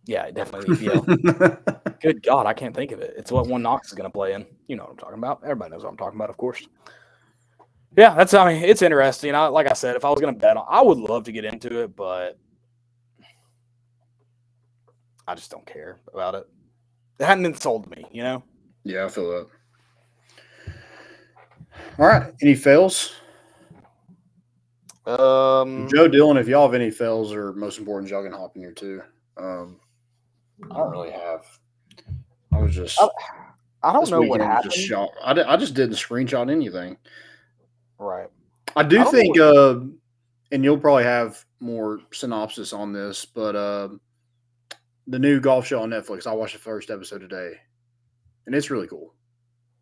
Yeah, definitely EPL. *laughs* Good God, I can't think of it. It's what one Knox is going to play in. You know what I'm talking about. Everybody knows what I'm talking about, of course. Yeah, that's. I mean, it's interesting. I, like I said, if I was going to bet on, I would love to get into it, but I just don't care about it. It hadn't been sold to me, you know. Yeah, I feel that. All right. Any fails? Um, Joe Dillon, if y'all have any fails or most important, y'all can hop in here too. Um, I don't really have. I was just. I- I don't know what happened. Just shot. I, I just didn't screenshot anything. Right. I do I think, uh, and you'll probably have more synopsis on this, but uh, the new golf show on Netflix. I watched the first episode today, and it's really cool.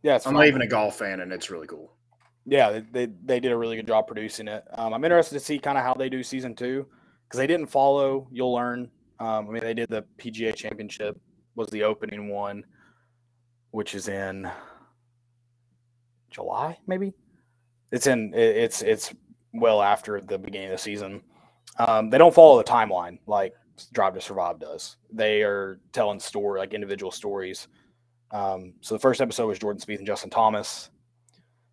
Yeah, it's I'm fun. not even a golf fan, and it's really cool. yeah, they, they they did a really good job producing it. Um, I'm interested to see kind of how they do season two because they didn't follow. You'll learn. Um, I mean, they did the PGA Championship was the opening one, which is in July, maybe. It's in it's it's well after the beginning of the season. Um, they don't follow the timeline like Drive to Survive does. They are telling story like individual stories. Um, so the first episode was Jordan Spieth and Justin Thomas.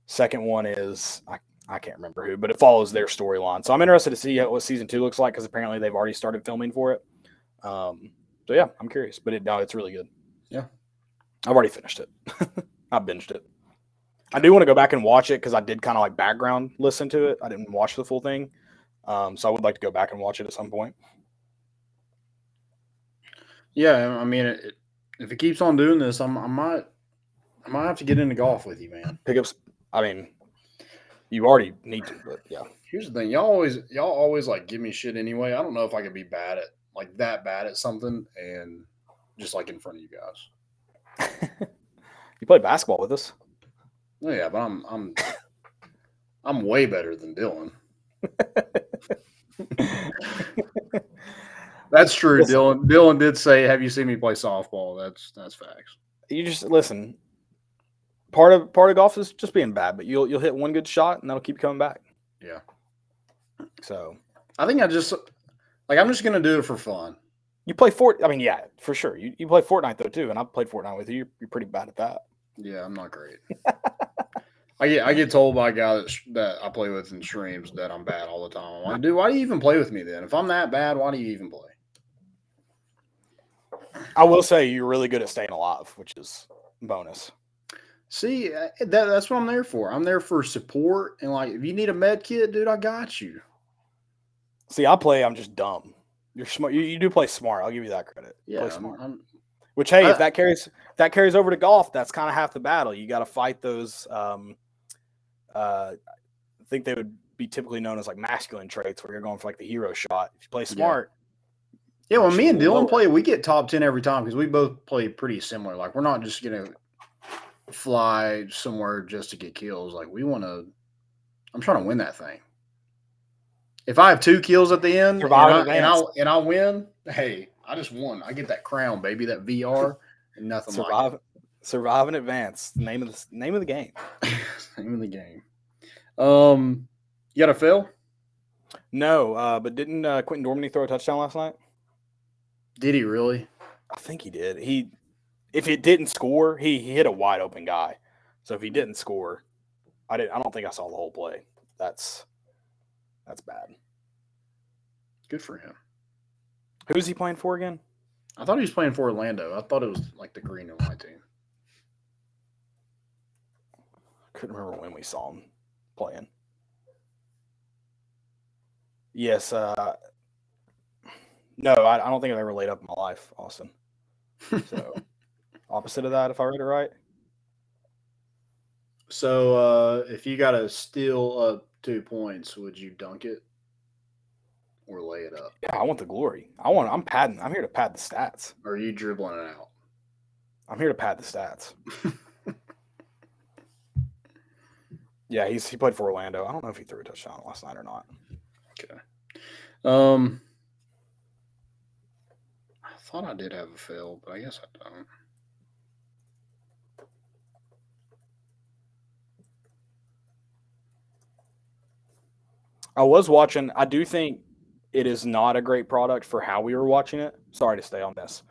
Second one is I, I can't remember who, but it follows their storyline. So I'm interested to see what season two looks like because apparently they've already started filming for it. Um, so yeah, I'm curious, but it, no, it's really good. Yeah. I've already finished it. *laughs* I binged it. I do want to go back and watch it because I did kind of like background listen to it. I didn't watch the full thing, um, so I would like to go back and watch it at some point. Yeah, I mean, it, if it keeps on doing this, I'm, I might, I might have to get into golf with you, man. Pick up. s- I mean, you already need to, but yeah. Here's the thing, y'all always, y'all always like give me shit anyway. I don't know if I could be bad at like that bad at something, and just like in front of you guys. *laughs* you played basketball with us. Oh yeah, but I'm, I'm, I'm way better than Dylan. *laughs* That's true, Listen. Dylan. Dylan did say, "Have you seen me play softball?" That's that's facts. you just listen. Part of part of golf is just being bad, but you'll you'll hit one good shot and that'll keep coming back. Yeah. So I think I just like I'm just gonna do it for fun. you play Fort. I mean, yeah, for sure. You, you play Fortnite though too, and I've played Fortnite with you. You're, you're pretty bad at that. Yeah, I'm not great. *laughs* I get I get told by a guy that, sh- that I play with in streams that I'm bad all the time. I'm like, dude, why do you even play with me then? If I'm that bad, why do you even play? I will say you're really good at staying alive, which is bonus. See, uh, that, that's what I'm there for. I'm there for support and like, if you need a med kit, dude, I got you. See, I play. I'm just dumb. You're smart. You, you do play smart. I'll give you that credit. Yeah, play I'm, smart. I'm- Which hey, I- if that carries that carries over to golf, that's kind of half the battle. You got to fight those. Um, uh, I think they would be typically known as like masculine traits, where you're going for like the hero shot. If you play smart, yeah. When me and Dylan lower. play, we get top ten every time because we both play pretty similar. Like, we're not just gonna fly somewhere just to get kills. Like, we want to. I'm trying to win that thing. If I have two kills at the end and I, in and, I, advance. and I win, hey, I just won. I get that crown, baby, that VR, and nothing like survive, survive in advance. The name of the name of the game. *laughs* Name of the game. Um, you got to fail? No, uh, but didn't uh, Quentin Dormady throw a touchdown last night? Did he really? I think he did. He, if it didn't score, he, he hit a wide open guy. So if he didn't score, I didn't. I don't think I saw the whole play. That's that's bad. Good for him. Who's he playing for again? I thought he was playing for Orlando. I thought it was like the green and white team. I couldn't remember when we saw him playing. Yes. Uh, no, I, I don't think I've ever laid up in my life, Austin. So *laughs* opposite of that, if I read it right. So uh, if you got to steal up two points, would you dunk it or lay it up? Yeah, I want the glory. I want. I'm padding. I'm here to pad the stats. Or are you dribbling it out? I'm here to pad the stats. *laughs* yeah, he's he played for Orlando. I don't know if he threw a touchdown last night or not. Okay. Um, I thought I did have a fail, but I guess I don't. I was watching. I do think it is not a great product for how we were watching it. Sorry to stay on this.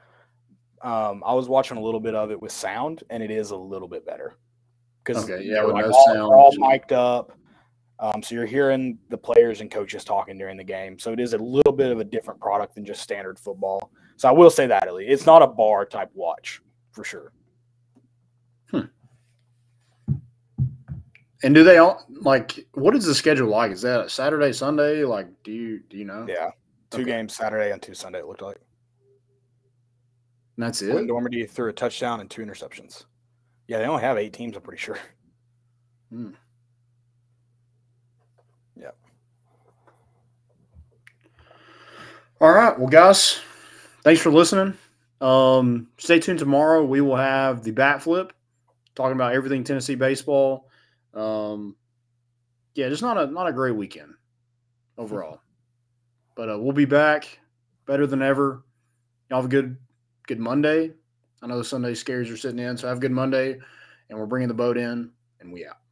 Um, I was watching a little bit of it with sound, and it is a little bit better because Okay, yeah, with like no all, sound. all mic'd up. Um, so you're hearing the players and coaches talking during the game. So it is a little bit of a different product than just standard football. So I will say that, Ellie. It's not a bar type watch for sure. And do they all like? What is the schedule like? Is that a Saturday, Sunday? Like, do you do you know? Yeah. Two Okay. games Saturday and two Sunday, it looked like. And that's it. Dormady threw a touchdown and two interceptions. Yeah, they only have eight teams, I'm pretty sure. Hmm. Yep. All right, well, guys, thanks for listening. Um, stay tuned tomorrow. We will have the bat flip, talking about everything Tennessee baseball. Um, yeah, just not a not a great weekend overall, *laughs* but uh, we'll be back better than ever. Y'all have a good good Monday. I know the Sunday scares are sitting in, so have a good Monday, and we're bringing the boat in, and we out.